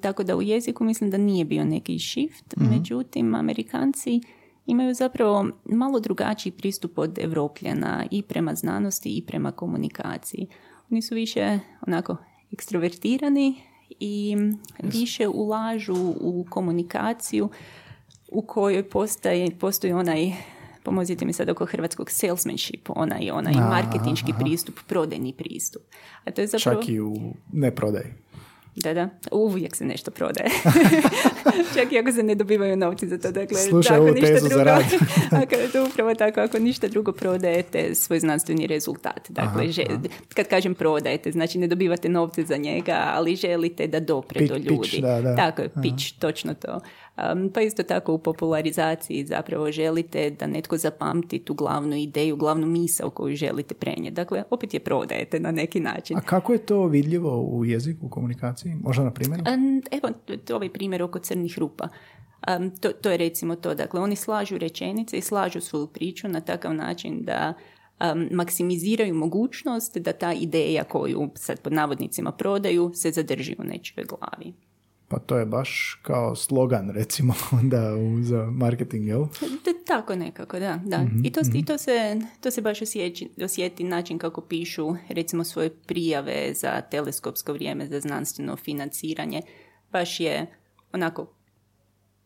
Tako da u jeziku mislim da nije bio neki shift, međutim Amerikanci imaju zapravo malo drugačiji pristup od Evropljana i prema znanosti i prema komunikaciji. Oni su više onako ekstrovertirani i više ulažu u komunikaciju u kojoj postaje, postoji onaj pomozite mi sad oko hrvatskog salesmanship, onaj, onaj marketinški pristup, prodajni pristup. A to je zapravo... Čak i u neprodaji. Da, da, uvijek se nešto prodaje. Čak i ako se ne dobivaju novci za to. Dakle, Slušaj ako ovu ništa tezu za drugo, rad. ako je to upravo tako, ako ništa drugo prodajete svoj znanstveni rezultat. Dakle, že- kad kažem prodajete, znači ne dobivate novce za njega, ali želite da dopre Pitch, do ljudi. pitch, da, da. Tako je, pitch, točno to. Um, pa isto tako u popularizaciji zapravo želite da netko zapamti tu glavnu ideju, glavnu misao koju želite prenijeti. Dakle, opet je prodajete na neki način. A kako je to vidljivo u jeziku, u komunikaciji? Možda na primjeru? Um, evo, ovaj primjer oko crnih rupa. Um, to, to je recimo to. Dakle, oni slažu rečenice i slažu svoju priču na takav način da um, maksimiziraju mogućnost da ta ideja koju sad pod navodnicima prodaju se zadrži u nečijoj glavi. Pa to je baš kao slogan, recimo, onda u- za marketing, jel? Da, tako nekako, da. da. I, to, I to se, to se baš osjeći, osjeti način kako pišu recimo svoje prijave za teleskopsko vrijeme, za znanstveno financiranje. Baš je onako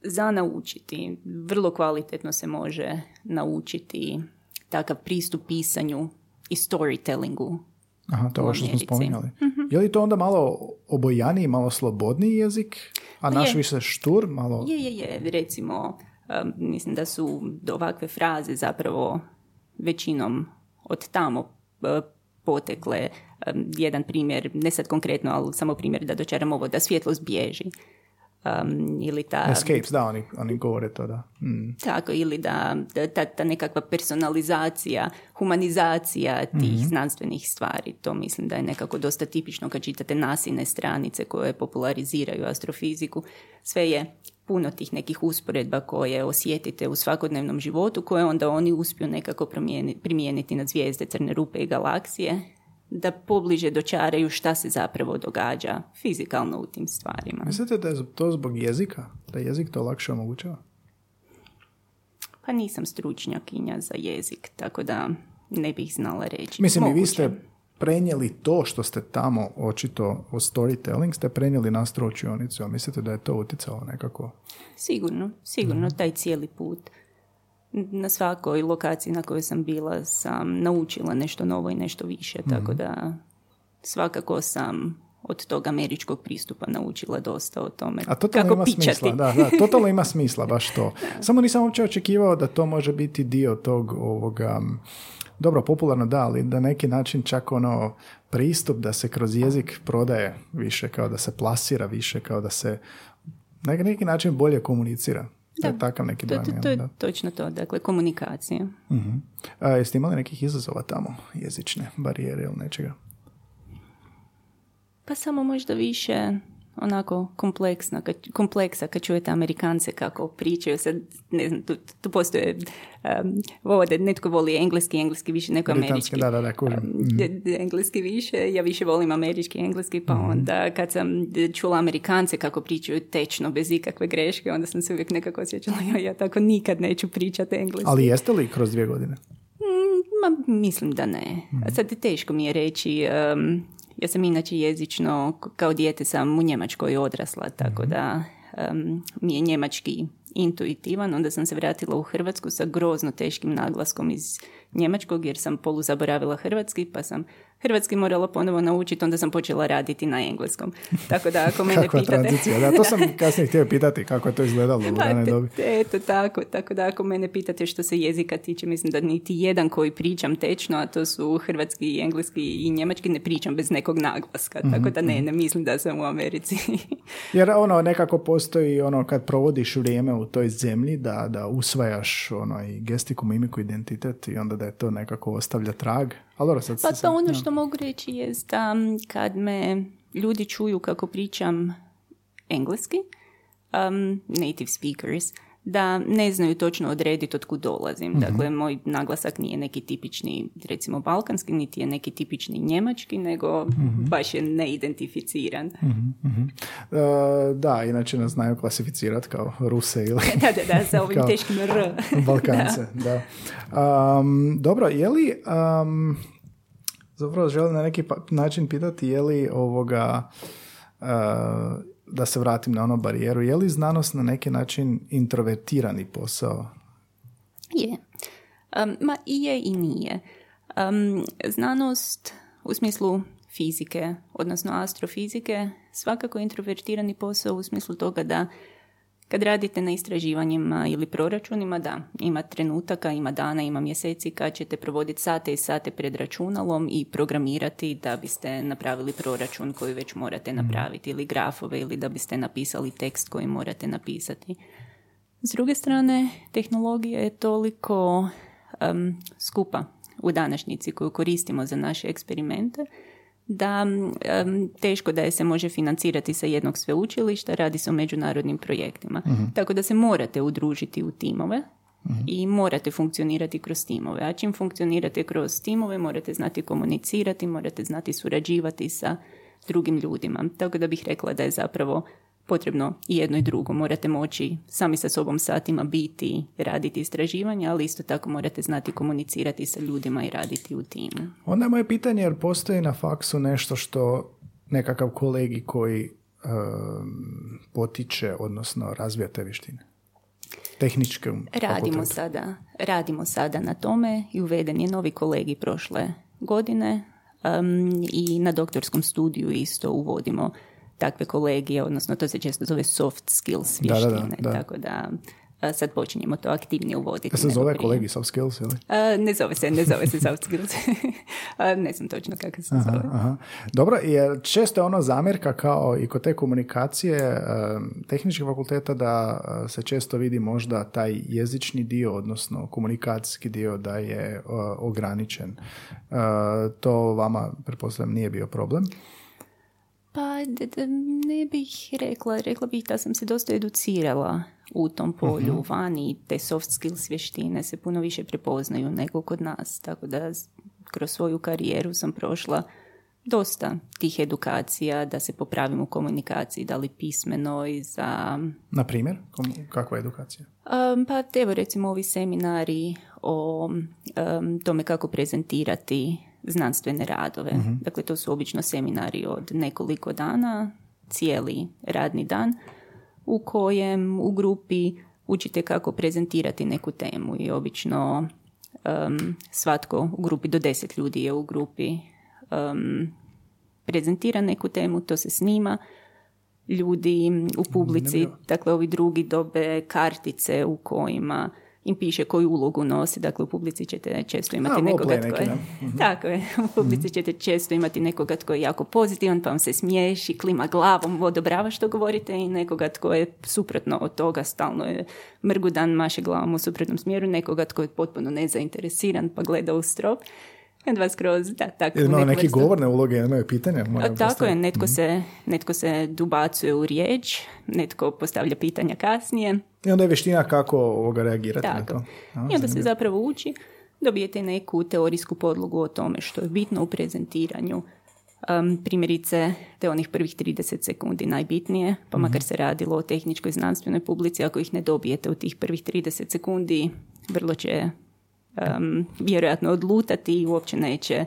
za naučiti. Vrlo kvalitetno se može naučiti takav pristup pisanju i storytellingu. Aha, to ovo što smo spominjali. Je li to onda malo obojaniji, malo slobodniji jezik, a naš je. više štur, malo... Je, je, je. Recimo, um, mislim da su ovakve fraze zapravo većinom od tamo uh, potekle. Um, jedan primjer, ne sad konkretno, ali samo primjer da dočaram ovo, da svjetlost bježi. Um, ili ta... Escapes, da, oni, oni govore to, da. Mm. Tako, ili da, ta, ta nekakva personalizacija, humanizacija tih znanstvenih stvari. To mislim da je nekako dosta tipično kad čitate nasine stranice koje populariziraju astrofiziku. Sve je puno tih nekih usporedba koje osjetite u svakodnevnom životu, koje onda oni uspiju nekako primijeniti na zvijezde, crne rupe i galaksije, da pobliže dočaraju šta se zapravo događa fizikalno u tim stvarima. Mislite da je to zbog jezika? Da jezik to lakše omogućava? Pa nisam stručnjakinja za jezik, tako da ne bih znala reći. Mislim, i vi ste prenijeli to što ste tamo očito o storytelling, ste prenijeli na stročionicu, a mislite da je to utjecalo nekako? Sigurno, sigurno, mhm. taj cijeli put. Na svakoj lokaciji na kojoj sam bila sam naučila nešto novo i nešto više, tako mhm. da svakako sam od tog američkog pristupa naučila dosta o tome A to kako ima smisla, da, da, totalno ima smisla baš to. Samo nisam uopće očekivao da to može biti dio tog ovoga dobro, popularno da, ali da neki način čak ono pristup da se kroz jezik prodaje više, kao da se plasira više, kao da se na neki način bolje komunicira. Da, to je takav neki dojam. To, to, je točno to, dakle komunikacija. Uh-huh. A, jeste imali nekih izazova tamo, jezične barijere ili nečega? Pa samo možda više onako kompleksna, kad, kompleksa kad čujete Amerikance kako pričaju. Sad, ne znam, tu, tu postoje um, ovo da netko voli engleski, engleski više neko američki. Da, da, da, Engleski više, ja više volim američki engleski, pa mm onda kad sam čula Amerikance kako pričaju tečno, bez ikakve greške, onda sam se uvijek nekako osjećala, ja, ja tako nikad neću pričati engleski. Ali jeste li kroz dvije godine? Mm, ma, mislim da ne. mm Sad teško mi je reći... Um, ja sam inače jezično, kao dijete sam u Njemačkoj odrasla, tako mhm. da mi je njemački intuitivan. Onda sam se vratila u Hrvatsku sa grozno teškim naglaskom iz njemačkog jer sam polu zaboravila hrvatski pa sam hrvatski morala ponovo naučiti, onda sam počela raditi na engleskom. Tako da ako mene pitate... tranzicija, da, to sam kasnije htio pitati kako je to izgledalo u rane dobi. Eto tako, tako da ako mene pitate što se jezika tiče, mislim da niti jedan koji pričam tečno, a to su hrvatski, engleski i njemački, ne pričam bez nekog naglaska, tako da ne, mhm, ne mislim da sam u Americi. jer ono nekako postoji ono kad provodiš vrijeme u toj zemlji da, da usvajaš ono i gestiku, mimiku, identitet i onda da je to nekako ostavlja trag. Ali sad, pa to ono što mogu reći je da kad me ljudi čuju kako pričam engleski, um, native speakers, da ne znaju točno odrediti od kud dolazim. mm Dakle, moj naglasak nije neki tipični, recimo, balkanski, niti je neki tipični njemački, nego mm baš je neidentificiran. mm da, inače nas znaju klasificirati kao Ruse ili... da, da, da, sa ovim teškim R. Balkance, da. Um, dobro, je li... Um, zapravo želim na neki pa, način pitati je li ovoga... Uh, da se vratim na ono barijeru, je li znanost na neki način introvertirani posao? Je. Um, ma i je i nije. Um, znanost u smislu fizike, odnosno astrofizike, svakako introvertirani posao u smislu toga da kad radite na istraživanjima ili proračunima, da, ima trenutaka, ima dana, ima mjeseci kad ćete provoditi sate i sate pred računalom i programirati da biste napravili proračun koji već morate mhm. napraviti ili grafove ili da biste napisali tekst koji morate napisati. S druge strane, tehnologija je toliko um, skupa u današnjici koju koristimo za naše eksperimente da teško da je se može financirati sa jednog sveučilišta, radi se o međunarodnim projektima. Mhm. Tako da se morate udružiti u timove mhm. i morate funkcionirati kroz timove. A čim funkcionirate kroz timove, morate znati komunicirati, morate znati surađivati sa drugim ljudima. Tako da bih rekla da je zapravo potrebno i jedno i drugo. Morate moći sami sa sobom satima biti, raditi istraživanja, ali isto tako morate znati komunicirati sa ljudima i raditi u timu. Onda je moje pitanje, jer postoji na faksu nešto što nekakav kolegi koji potiče, odnosno razvija te vještine? Tehničke radimo sada, radimo sada na tome i uveden je novi kolegi prošle godine i na doktorskom studiju isto uvodimo takve kolegije, odnosno to se često zove soft skills vještine, da, da, tako da sad počinjemo to aktivnije uvoditi. se zove kolegi soft skills ili? ne zove se, ne zove se soft skills. ne znam točno kako se zove. Aha. Dobro, jer često je ono zamjerka kao i kod te komunikacije tehničkih fakulteta da se često vidi možda taj jezični dio, odnosno komunikacijski dio da je ograničen. To vama, pretpostavljam, nije bio problem? Pa ne bih rekla, rekla bih da sam se dosta educirala u tom polju uh vani, te soft skills vještine se puno više prepoznaju nego kod nas, tako da kroz svoju karijeru sam prošla dosta tih edukacija da se popravim u komunikaciji, da li pismeno i za... Na primjer, kakva edukacija? Um, pa evo recimo ovi seminari o um, tome kako prezentirati znanstvene radove. uh Dakle, to su obično seminari od nekoliko dana, cijeli radni dan, u kojem u grupi učite kako prezentirati neku temu i obično um, svatko u grupi, do deset ljudi je u grupi, um, prezentira neku temu, to se snima, ljudi u publici, dakle ovi drugi dobe kartice u kojima im piše koju ulogu nosi, dakle u publici ćete često imati nekoga tko je... Mhm. Tako je, u publici ćete često imati nekoga tko je jako pozitivan, pa vam se smiješi, klima glavom, odobrava što govorite i nekoga tko je suprotno od toga, stalno je mrgudan, maše glavom u suprotnom smjeru, nekoga tko je potpuno nezainteresiran pa gleda u strop dva skroz, da, tako. Imamo neki govorne uloge, imaju pitanja? Tako je, netko, mhm. se, netko se dubacuje u riječ, netko postavlja pitanja kasnije. I onda je vještina kako ovoga reagirati tako. na to. I onda se zapravo uči, dobijete neku teorijsku podlogu o tome što je bitno u prezentiranju. Um, primjerice, te onih prvih 30 sekundi najbitnije, pa mhm. makar se radilo o tehničkoj znanstvenoj publici, ako ih ne dobijete u tih prvih 30 sekundi, vrlo će um, vjerojatno odlutati i uopće neće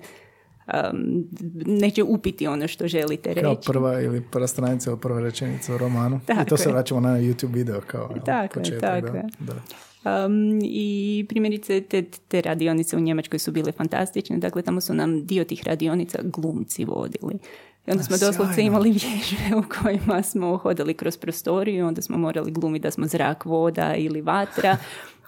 um, neće upiti ono što želite reći. Kao prva ili prva stranica ili prva rečenica u romanu. Tako I to se vraćamo na YouTube video kao tako početak. tako da. Um, I primjerice te, te radionice u Njemačkoj su bile fantastične, dakle tamo su nam dio tih radionica glumci vodili. I onda smo doslovce imali vježbe u kojima smo hodali kroz prostoriju, onda smo morali glumiti da smo zrak, voda ili vatra,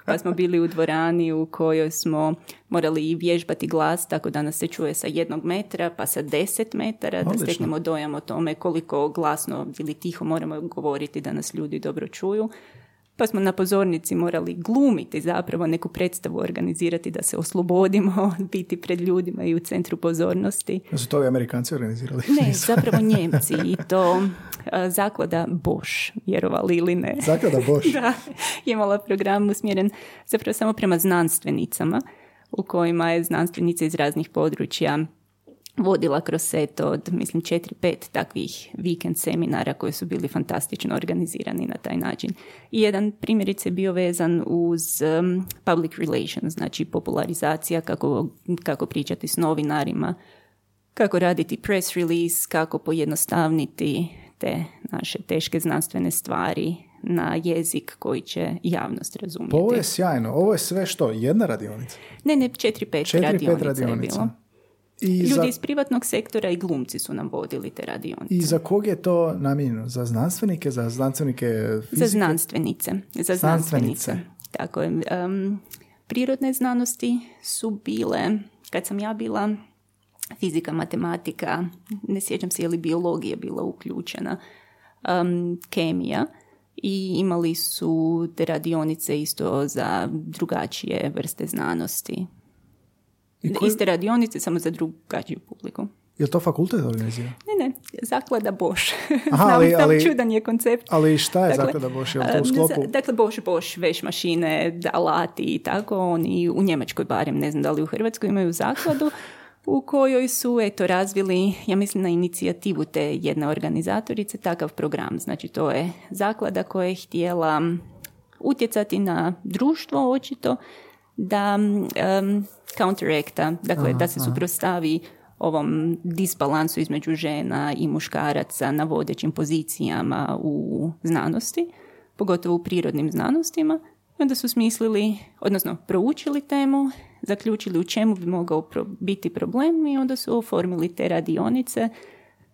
pa smo bili u dvorani u kojoj smo morali i vježbati glas tako da nas se čuje sa jednog metra pa sa deset metara, da steknemo dojam o tome koliko glasno ili tiho moramo govoriti da nas ljudi dobro čuju pa smo na pozornici morali glumiti zapravo neku predstavu organizirati da se oslobodimo biti pred ljudima i u centru pozornosti. Da su to i Amerikanci organizirali? Ne, zapravo Njemci i to zaklada Bosch, vjerovali ili ne. Zaklada Bosch? da, imala program usmjeren zapravo samo prema znanstvenicama u kojima je znanstvenica iz raznih područja vodila kroz set od, mislim, četiri, pet takvih vikend seminara koji su bili fantastično organizirani na taj način. I jedan primjerice bio vezan uz um, public relations, znači popularizacija, kako, kako pričati s novinarima, kako raditi press release, kako pojednostavniti te naše teške znanstvene stvari na jezik koji će javnost razumjeti. Pa ovo je sjajno. Ovo je sve što? Jedna radionica? Ne, ne, četiri, pet, četiri, radionica, pet radionica je bilo. I Ljudi za... iz privatnog sektora i glumci su nam vodili te radionice. I za kog je to namijenjeno? Za znanstvenike? Za znanstvenike fizike? Za znanstvenice. Za znanstvenice. Tako je. Um, prirodne znanosti su bile, kad sam ja bila, fizika, matematika, ne sjećam se je li biologija bila uključena, um, kemija i imali su te radionice isto za drugačije vrste znanosti. I koji... Iste radionice, samo za drugačiju publiku. Je to fakultet organizira? Ne, ne, zaklada Bosch. Aha, ali, ali, čudan je koncept. Ali šta je dakle, zaklada Bosch? Je to u sklopu? Dakle, Bosch, Bosch, veš mašine, alati i tako. Oni u Njemačkoj barem, ne znam da li u Hrvatskoj imaju zakladu u kojoj su eto razvili, ja mislim na inicijativu te jedne organizatorice, takav program. Znači to je zaklada koja je htjela utjecati na društvo očito da um, counteracta, dakle da se suprostavi ovom disbalansu između žena i muškaraca na vodećim pozicijama u znanosti, pogotovo u prirodnim znanostima. Onda su smislili, odnosno proučili temu, zaključili u čemu bi mogao biti problem i onda su oformili te radionice,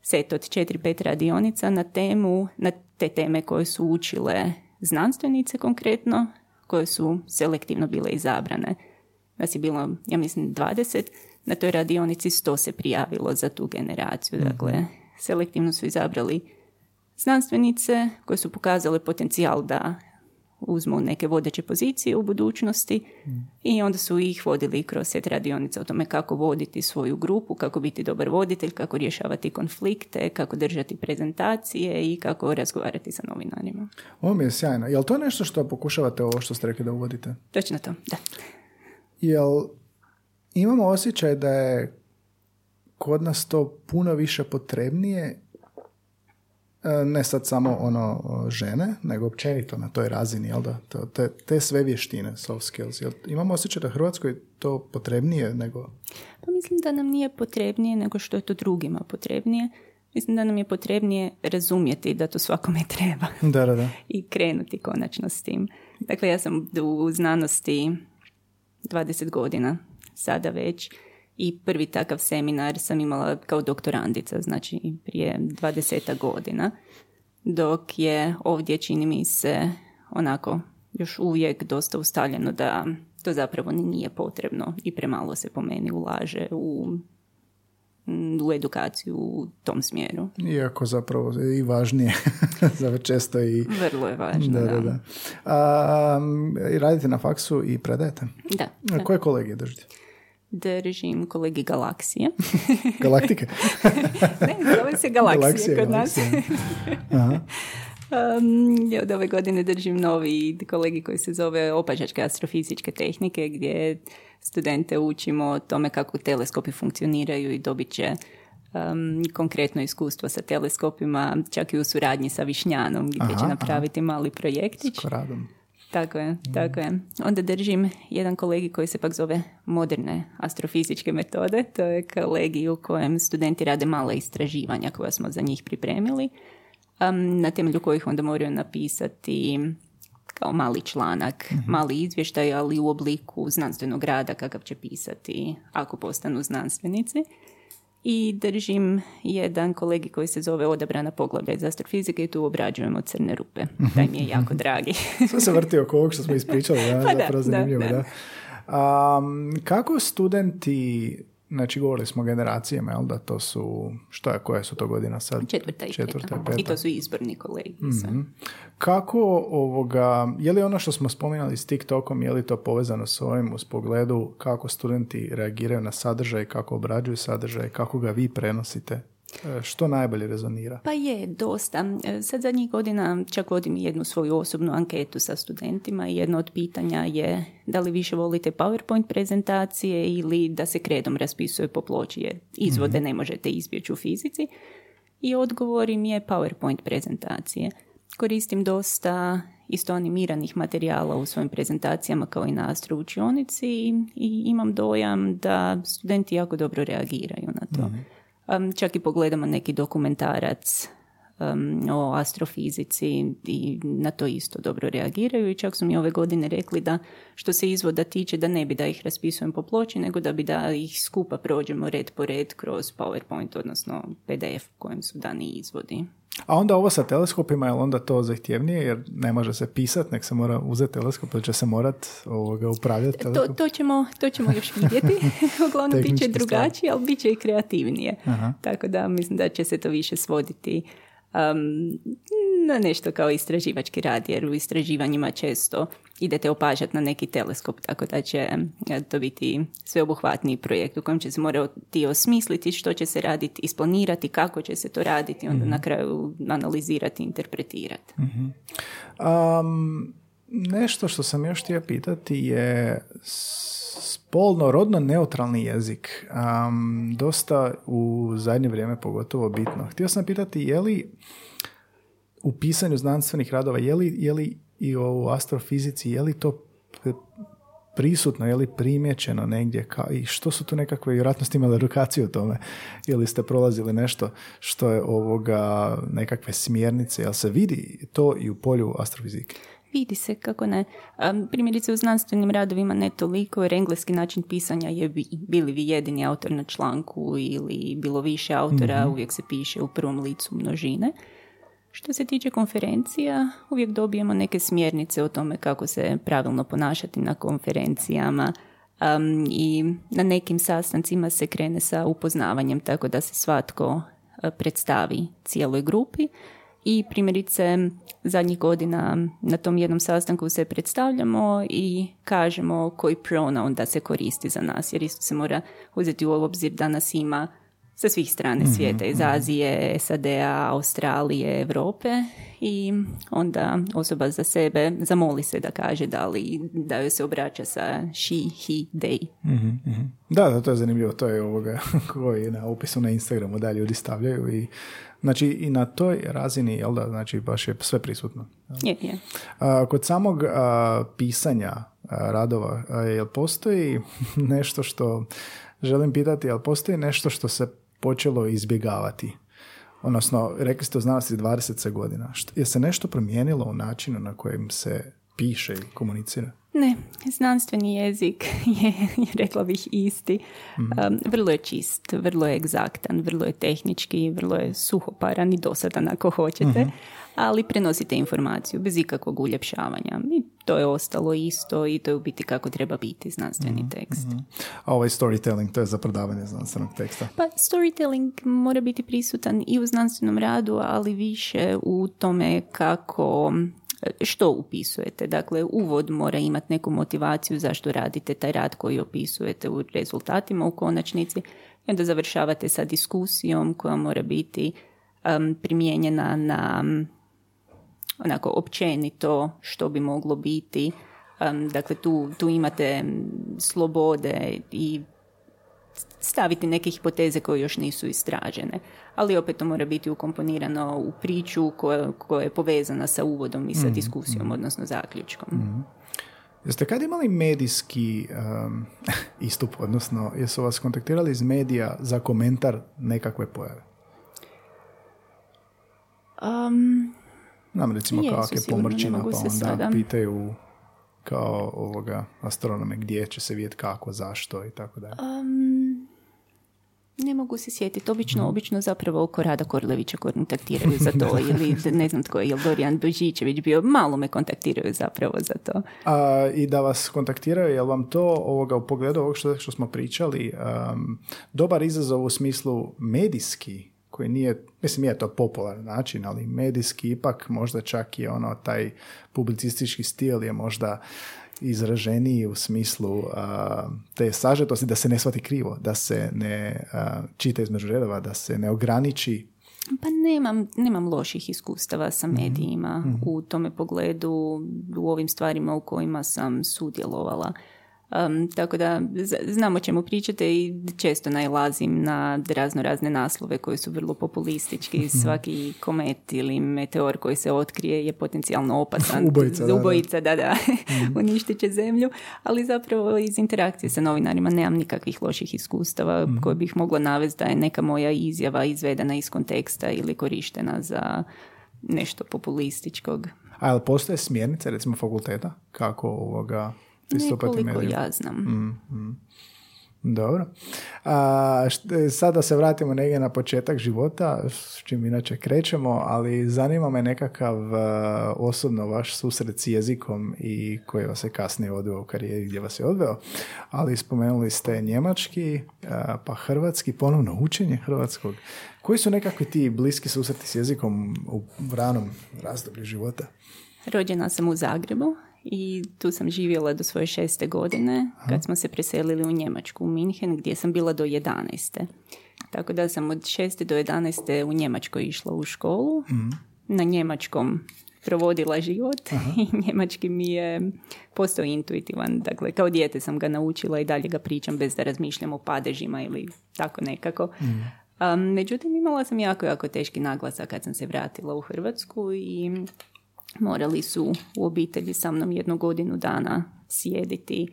set od 4-5 radionica na temu, na te teme koje su učile znanstvenice konkretno, koje su selektivno bile izabrane. Nas je bilo, ja mislim, 20, na toj radionici 100 se prijavilo za tu generaciju. Mhm. Dakle, selektivno su izabrali znanstvenice koje su pokazale potencijal da uzmu neke vodeće pozicije u budućnosti i onda su ih vodili kroz set radionica o tome kako voditi svoju grupu, kako biti dobar voditelj, kako rješavati konflikte, kako držati prezentacije i kako razgovarati sa novinarima. Ovo mi je sjajno. Jel to nešto što pokušavate ovo što ste rekli da uvodite? Točno to, da. Jel imamo osjećaj da je kod nas to puno više potrebnije ne sad samo ono žene, nego općenito na toj razini, jel da? Te, te sve vještine, soft skills. Jel, imamo osjećaj da Hrvatskoj to potrebnije nego... Pa mislim da nam nije potrebnije nego što je to drugima potrebnije. Mislim da nam je potrebnije razumjeti da to svakome treba. Da, da, da. I krenuti konačno s tim. Dakle, ja sam u znanosti 20 godina sada već i prvi takav seminar sam imala kao doktorandica, znači prije 20 godina, dok je ovdje čini mi se onako još uvijek dosta ustaljeno da to zapravo nije potrebno i premalo se po meni ulaže u u edukaciju u tom smjeru. Iako zapravo i važnije, za često i... Vrlo je važno, da. da. da. A, radite na faksu i predajete? Da. da. Koje kolegije držite? Držim kolegi Galaksije. Galaktike? ne, zove se Galaksije kod nas. Aha. Um, ja od ove godine držim novi kolegi koji se zove opažačke astrofizičke tehnike gdje studente učimo o tome kako teleskopi funkcioniraju i dobit će um, konkretno iskustvo sa teleskopima, čak i u suradnji sa Višnjanom gdje će napraviti mali projektić. S koradom. Tako je, tako je. Onda držim jedan kolegi koji se pak zove moderne astrofizičke metode. To je kolegi u kojem studenti rade male istraživanja koja smo za njih pripremili, um, na temelju kojih onda moraju napisati kao mali članak, mhm. mali izvještaj, ali u obliku znanstvenog rada kakav će pisati ako postanu znanstvenici i držim jedan kolegi koji se zove Odabrana poglavlja iz astrofizike i tu obrađujemo crne rupe. Taj mi je jako dragi. Sve se vrti oko ovog što smo ispričali, da, pa zanimljivo. Da, da. kako studenti Znači, govorili smo o generacijama, jel da to su, što je, koje su to godina sad? Četvrta i Četvrta peta. I to su izborni kolegi. mm Kako ovoga, je li ono što smo spominjali s TikTokom, je li to povezano s ovim u pogledu kako studenti reagiraju na sadržaj, kako obrađuju sadržaj, kako ga vi prenosite što najbolje rezonira? Pa je, dosta. E, sad zadnjih godina čak vodim jednu svoju osobnu anketu sa studentima i jedno od pitanja je da li više volite PowerPoint prezentacije ili da se kredom raspisuje po ploči jer izvode mm ne možete izbjeći u fizici. I odgovor im je PowerPoint prezentacije. Koristim dosta isto animiranih materijala u svojim prezentacijama kao i na astro učionici i imam dojam da studenti jako dobro reagiraju na to. Mhm. Um, čak i pogledamo neki dokumentarac um, o astrofizici i na to isto dobro reagiraju i čak su mi ove godine rekli da što se izvoda tiče da ne bi da ih raspisujem po ploči nego da bi da ih skupa prođemo red po red kroz PowerPoint odnosno PDF u kojem su dani izvodi. A onda ovo sa teleskopima, je onda to zahtjevnije jer ne može se pisat, nek se mora uzeti teleskop, pa će se morat ovoga upravljati To, to, ćemo, to ćemo još vidjeti. Uglavnom bit će drugačije, ali bit će i kreativnije. Tako da mislim da će se to više svoditi um, na nešto kao istraživački rad, jer u istraživanjima često idete opažati na neki teleskop, tako da će to biti sveobuhvatniji projekt u kojem će se morati osmisliti što će se raditi, isplanirati, kako će se to raditi, onda mm na kraju analizirati, interpretirati. mm Um, nešto što sam još htio pitati je spolno, rodno neutralni jezik. Um, dosta u zadnje vrijeme pogotovo bitno. Htio sam pitati je li u pisanju znanstvenih radova, je li, je li i u astrofizici, je li to prisutno, je li primjećeno negdje ka, i što su tu nekakve, vjerojatno ste imali edukaciju o tome, ili ste prolazili nešto što je ovoga nekakve smjernice, jel se vidi to i u polju astrofizike? Vidi se, kako ne. Primjerice u znanstvenim radovima ne toliko, jer engleski način pisanja je bili vi jedini autor na članku ili bilo više autora, mm uvijek se piše u prvom licu množine. Što se tiče konferencija, uvijek dobijemo neke smjernice o tome kako se pravilno ponašati na konferencijama um, i na nekim sastancima se krene sa upoznavanjem tako da se svatko predstavi cijeloj grupi I primjerice zadnjih godina na tom jednom sastanku se predstavljamo i kažemo koji pronoun da se koristi za nas, jer isto se mora uzeti u obzir da nas ima sa svih strane mhm, svijeta, iz mhm. Azije, SAD-a, Australije, Europe i onda osoba za sebe zamoli se da kaže da li da joj se obraća sa she, he, they. Mhm, da, da, to je zanimljivo, to je ovoga koji na opisu na Instagramu da ljudi stavljaju i Znači i na toj razini, jel da, znači baš je sve prisutno. Je, je. kod samog pisanja radova, jel postoji nešto što, želim pitati, jel postoji nešto što se počelo izbjegavati? Odnosno, rekli ste u znanosti 20 godina. Je se nešto promijenilo u načinu na kojem se piše i komunicira? Ne, znanstveni jezik je, rekla bih, isti. Mhm. Um, vrlo je čist, vrlo je egzaktan, vrlo je tehnički, vrlo je suhoparan i dosadan ako hoćete, mhm. ali prenosite informaciju bez ikakvog uljepšavanja. I to je ostalo isto i to je u biti kako treba biti znanstveni mhm, tekst. A ovaj storytelling, to je za prodavanje znanstvenog teksta? Pa storytelling mora biti prisutan i u znanstvenom radu, ali više u tome kako što upisujete. Dakle, uvod mora imati neku motivaciju zašto radite taj rad koji opisujete u rezultatima u konačnici. I onda završavate sa diskusijom koja mora biti um, primijenjena na onako općenito što bi moglo biti. Um, dakle, tu, tu imate slobode i staviti neke hipoteze koje još nisu istražene. Ali opet to mora biti ukomponirano u priču koja, koja je povezana sa uvodom i sa mm, diskusijom, mm. odnosno zaključkom. Mm. Jeste kad imali medijski um, istup, odnosno jesu vas kontaktirali iz medija za komentar nekakve pojave? Um, Nam recimo kao je pomrčina, pa onda pitaju kao ovoga astronome gdje će se vidjeti kako, zašto i tako dalje. Ne mogu se sjetiti. Obično, mhm. obično zapravo oko Rada Korlevića kontaktiraju za to ili ne znam tko je, ili Dorijan Božićević bio, malo me kontaktiraju zapravo za to. A, I da vas kontaktiraju, jel vam to ovoga u pogledu ovog što, što smo pričali, dobar izazov u smislu medijski, koji nije, mislim je to popularan način, ali medijski ipak možda čak i ono taj publicistički stil je možda izraženiji u smislu te sažetosti, da se ne shvati krivo, da se ne čita između redova, da se ne ograniči pa nemam, nemam loših iskustava sa mhm. medijima mm u tome pogledu, u ovim stvarima u kojima sam sudjelovala. Um, tako da znam o čemu pričate i često najlazim na razno razne naslove koji su vrlo populistički. Mhm. Svaki komet ili meteor koji se otkrije je potencijalno opasan. Ubojica, Ubojica, da, da. mm Uništit će zemlju. Ali zapravo iz interakcije sa novinarima nemam nikakvih loših iskustava mm koje bih mogla navesti da je neka moja izjava izvedena iz konteksta ili korištena za nešto populističkog. A jel postoje smjernice recimo fakulteta kako ovoga Nekoliko ja znam. Mm, mm. Dobro. A, sada se vratimo negdje na početak života, s čim inače krećemo, ali zanima me nekakav osobno vaš susret s jezikom i koji vas je kasnije odveo u karijeri gdje vas je odveo. Ali spomenuli ste njemački, pa hrvatski, ponovno učenje hrvatskog. Koji su nekakvi ti bliski susreti s jezikom u ranom razdoblju života? Rođena sam u Zagrebu, i tu sam živjela do svoje šeste godine kad smo se preselili u Njemačku, u Minhen gdje sam bila do 11. Tako da sam od šeste do 11. u Njemačkoj išla u školu. Mhm. Na njemačkom provodila život i njemački mi je postao intuitivan. Dakle, kao dijete sam ga naučila i dalje ga pričam bez da razmišljam o padežima ili tako nekako. Mhm. međutim, imala sam jako, jako teški naglasak kad sam se vratila u Hrvatsku i morali su u obitelji sa mnom jednu godinu dana sjediti.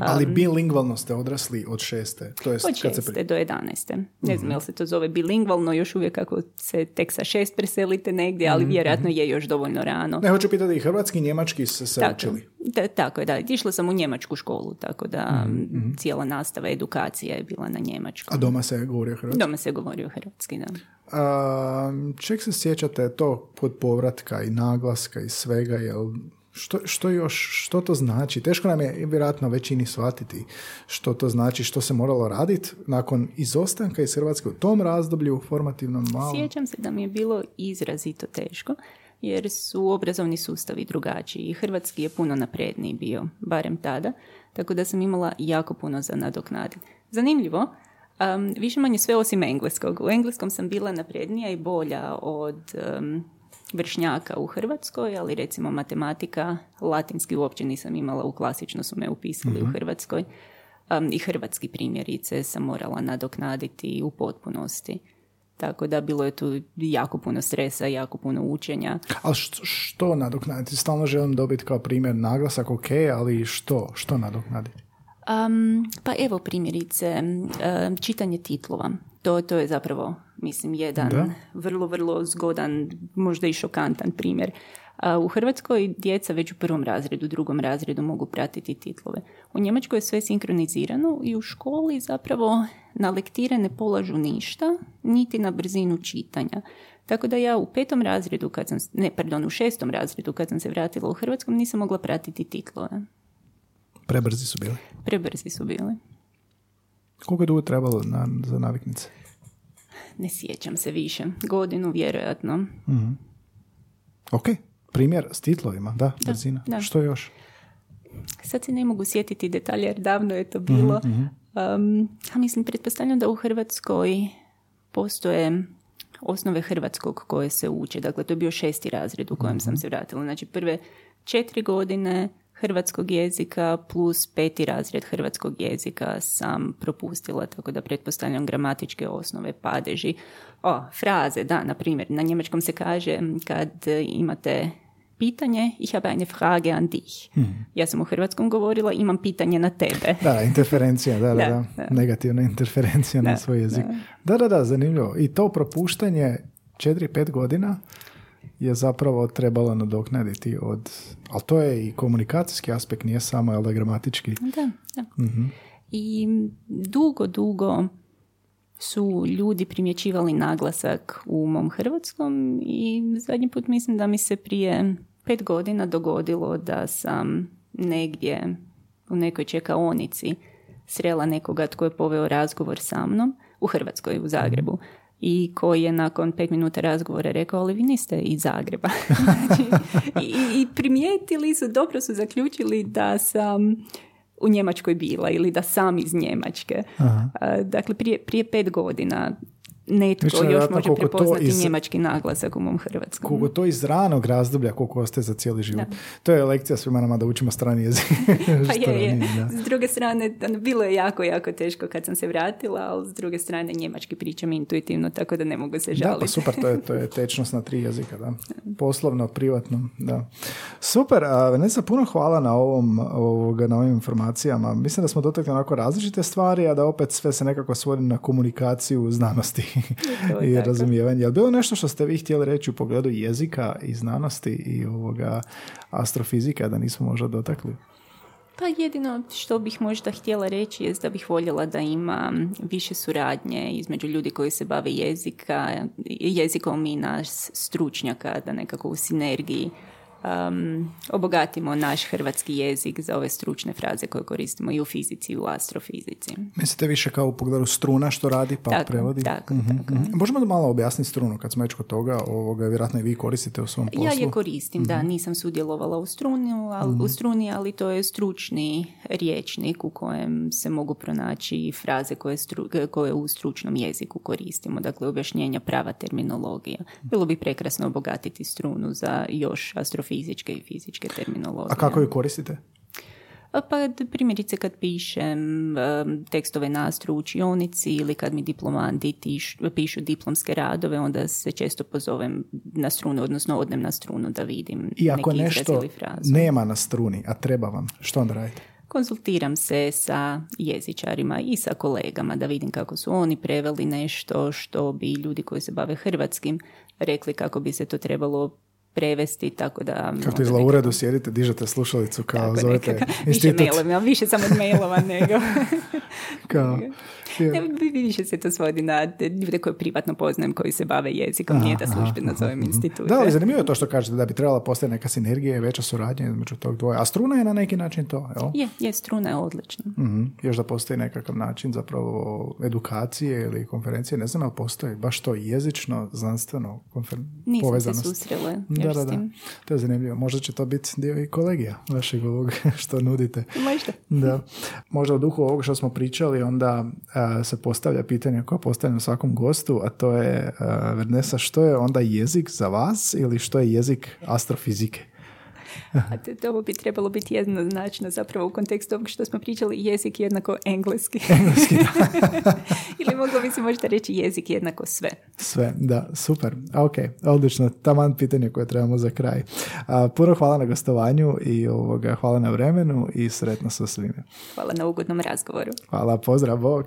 Ali bilingvalno ste odrasli od šeste? To jest, od šeste kad se do jedaneste. Ne znam mm jel se to zove bilingvalno, još uvijek ako se tek sa šest preselite negdje, ali mm vjerojatno je još dovoljno rano. Ne, hoću pitati i hrvatski i njemački se, se tako, učili. Da, tako je, da. Išla sam u njemačku školu, tako da mm cijela nastava, edukacija je bila na njemačkom. A doma se govori hrvatski? Doma se govori hrvatski, da. A, čeg se sjećate to kod povratka i naglaska i svega, jel Što, što još, što to znači? Teško nam je vjerojatno većini shvatiti što to znači, što se moralo raditi nakon izostanka iz Hrvatske u tom razdoblju formativnom malo. Sjećam se da mi je bilo izrazito teško jer su obrazovni sustavi drugačiji i hrvatski je puno napredniji bio, barem tada, tako da sam imala jako puno za nadoknaditi. Zanimljivo, um, više manje sve osim engleskog. U engleskom sam bila naprednija i bolja od vršnjaka u Hrvatskoj, ali recimo matematika, latinski uopće nisam imala, u klasično su me upisali u mhm. Hrvatskoj. Um, I hrvatski primjerice sam morala nadoknaditi u potpunosti. Tako da bilo je tu jako puno stresa, jako puno učenja. Ali što, što nadoknaditi? Stalno želim dobiti kao primjer naglasak, ok, ali što? Što nadoknaditi? Um, pa evo primjerice, čitanje titlova. To, to je zapravo, mislim, jedan vrlo, vrlo zgodan, možda i šokantan primjer. u Hrvatskoj djeca već u prvom razredu, drugom razredu mogu pratiti titlove. U Njemačkoj je sve sinkronizirano i u školi zapravo na lektire ne polažu ništa, niti na brzinu čitanja. Tako da ja u petom razredu, kad sam, ne, pardon, u šestom razredu kad sam se vratila u Hrvatskom, nisam mogla pratiti titlove. Prebrzi su bili? Prebrzi su bili. Koliko je dugo trebalo na, za naviknice? Ne sjećam se više. Godinu, vjerojatno. mm Ok, primjer s titlovima, da, da brzina. Da. Što još? Sad se ne mogu sjetiti detalje jer davno je to bilo. mm Um, a mislim, pretpostavljam da u Hrvatskoj postoje osnove hrvatskog koje se uče. Dakle, to je bio šesti razred u kojem sam mhm. se vratila. Znači, prve četiri godine hrvatskog jezika plus peti razred hrvatskog jezika sam propustila, tako da pretpostavljam gramatičke osnove, padeži. O, fraze, da, na primjer, na njemačkom se kaže kad imate pitanje, ich habe eine Frage an dich. Hmm. Ja sam u hrvatskom govorila, imam pitanje na tebe. Da, interferencija, da, da, da. Negativna interferencija na svoj jezik. Da. da, da, zanimljivo. I to propuštanje 4-5 godina je zapravo trebalo nadoknaditi od, ali to je i komunikacijski aspekt, nije samo, ali gramatički. Da, da. Mhm. I dugo, dugo su ljudi primjećivali naglasak u mom hrvatskom i zadnji put mislim da mi se prije pet godina dogodilo da sam negdje u nekoj čekaonici srela nekoga tko je poveo razgovor sa mnom u Hrvatskoj, u Zagrebu i koji je nakon pet minuta razgovora rekao, ali vi niste iz Zagreba. znači, i, I primijetili su, dobro su zaključili da sam u Njemačkoj bila ili da sam iz Njemačke. Aha. Dakle, prije, prije pet godina netko još može prepoznati iz... njemački naglasak u mom hrvatskom. Koliko to iz ranog razdoblja, koliko ostaje za cijeli život. To je lekcija svima nama da učimo strani jezik. pa je, je. S druge strane, bilo je jako, jako teško kad sam se vratila, ali s druge strane njemački pričam intuitivno, tako da ne mogu se žaliti. Da, pa super, to je, to je tečnost na tri jezika, da. Poslovno, privatno, da. Super, a Vanessa, puno hvala na ovom, ovoga, na ovim informacijama. Mislim da smo dotakli onako različite stvari, a da opet sve se nekako svodi na komunikaciju znanosti. i razumijevanje. Je bilo nešto što ste vi htjeli reći u pogledu jezika i znanosti i ovoga astrofizika da nismo možda dotakli? Pa jedino što bih možda htjela reći je da bih voljela da ima više suradnje između ljudi koji se bave jezika, jezikom i nas stručnjaka, da nekako u sinergiji um, obogatimo naš hrvatski jezik za ove stručne fraze koje koristimo i u fizici i u astrofizici. Mislite više kao u pogledu struna što radi pa tako, prevodi? Tako, mm tako. Mhm. Možemo da malo objasniti strunu kad smo već kod toga, ovoga, vjerojatno i vi koristite u svom poslu. Ja je koristim, da, mhm. nisam sudjelovala u, struni, ali, u struni, ali to je stručni riječnik u kojem se mogu pronaći fraze koje, stru, koje u stručnom jeziku koristimo, dakle objašnjenja prava terminologija. Bilo bi prekrasno obogatiti strunu za još astrofiziku fizičke i fizičke terminologije. A kako ju koristite? Pa primjerice kad pišem tekstove nastru u učionici ili kad mi diplomanti pišu diplomske radove, onda se često pozovem na strunu, odnosno odnem na strunu da vidim I ako neki nešto ili frazu. nema na struni, a treba vam, što onda radite? Konzultiram se sa jezičarima i sa kolegama da vidim kako su oni preveli nešto što bi ljudi koji se bave hrvatskim rekli kako bi se to trebalo prevesti, tako da... Kako ti izgleda u uredu, sjedite, dižete slušalicu kao Tako, zovete nekako. Više mailova, više samo od mailova nego... Kao, više se to svodi na ljude koje privatno poznajem koji se bave jezikom, nije da službeno zovem institute. Da, ali zanimljivo je to što kažete, da bi trebala postojati neka sinergija i veća suradnja između tog dvoja. A struna je na neki način to, jel? Je, je, struna je odlična. Mhm. Još da postoji nekakav način zapravo edukacije ili konferencije, ne znam, ali postoji baš to jezično, znanstveno, konfer... Nisam povezanost. se susrela Da, da, da. To je zanimljivo. Možda će to biti dio i kolegija vašeg ovog što nudite. Možda. Da. Možda u duhu ovog što smo pričali, onda a, se postavlja pitanje koje postavljam svakom gostu, a to je, Vernesa, što je onda jezik za vas ili što je jezik astrofizike? A to, to ovo bi trebalo biti jednoznačno zapravo u kontekstu ovog što smo pričali jezik jednako engleski. Engleski, Ili moglo bi se možda reći jezik jednako sve. Sve, da, super. Ok, odlično. Taman pitanje koje trebamo za kraj. A, puno hvala na gostovanju i ovoga, hvala na vremenu i sretno sa svime. Hvala na ugodnom razgovoru. Hvala, pozdrav, Bog.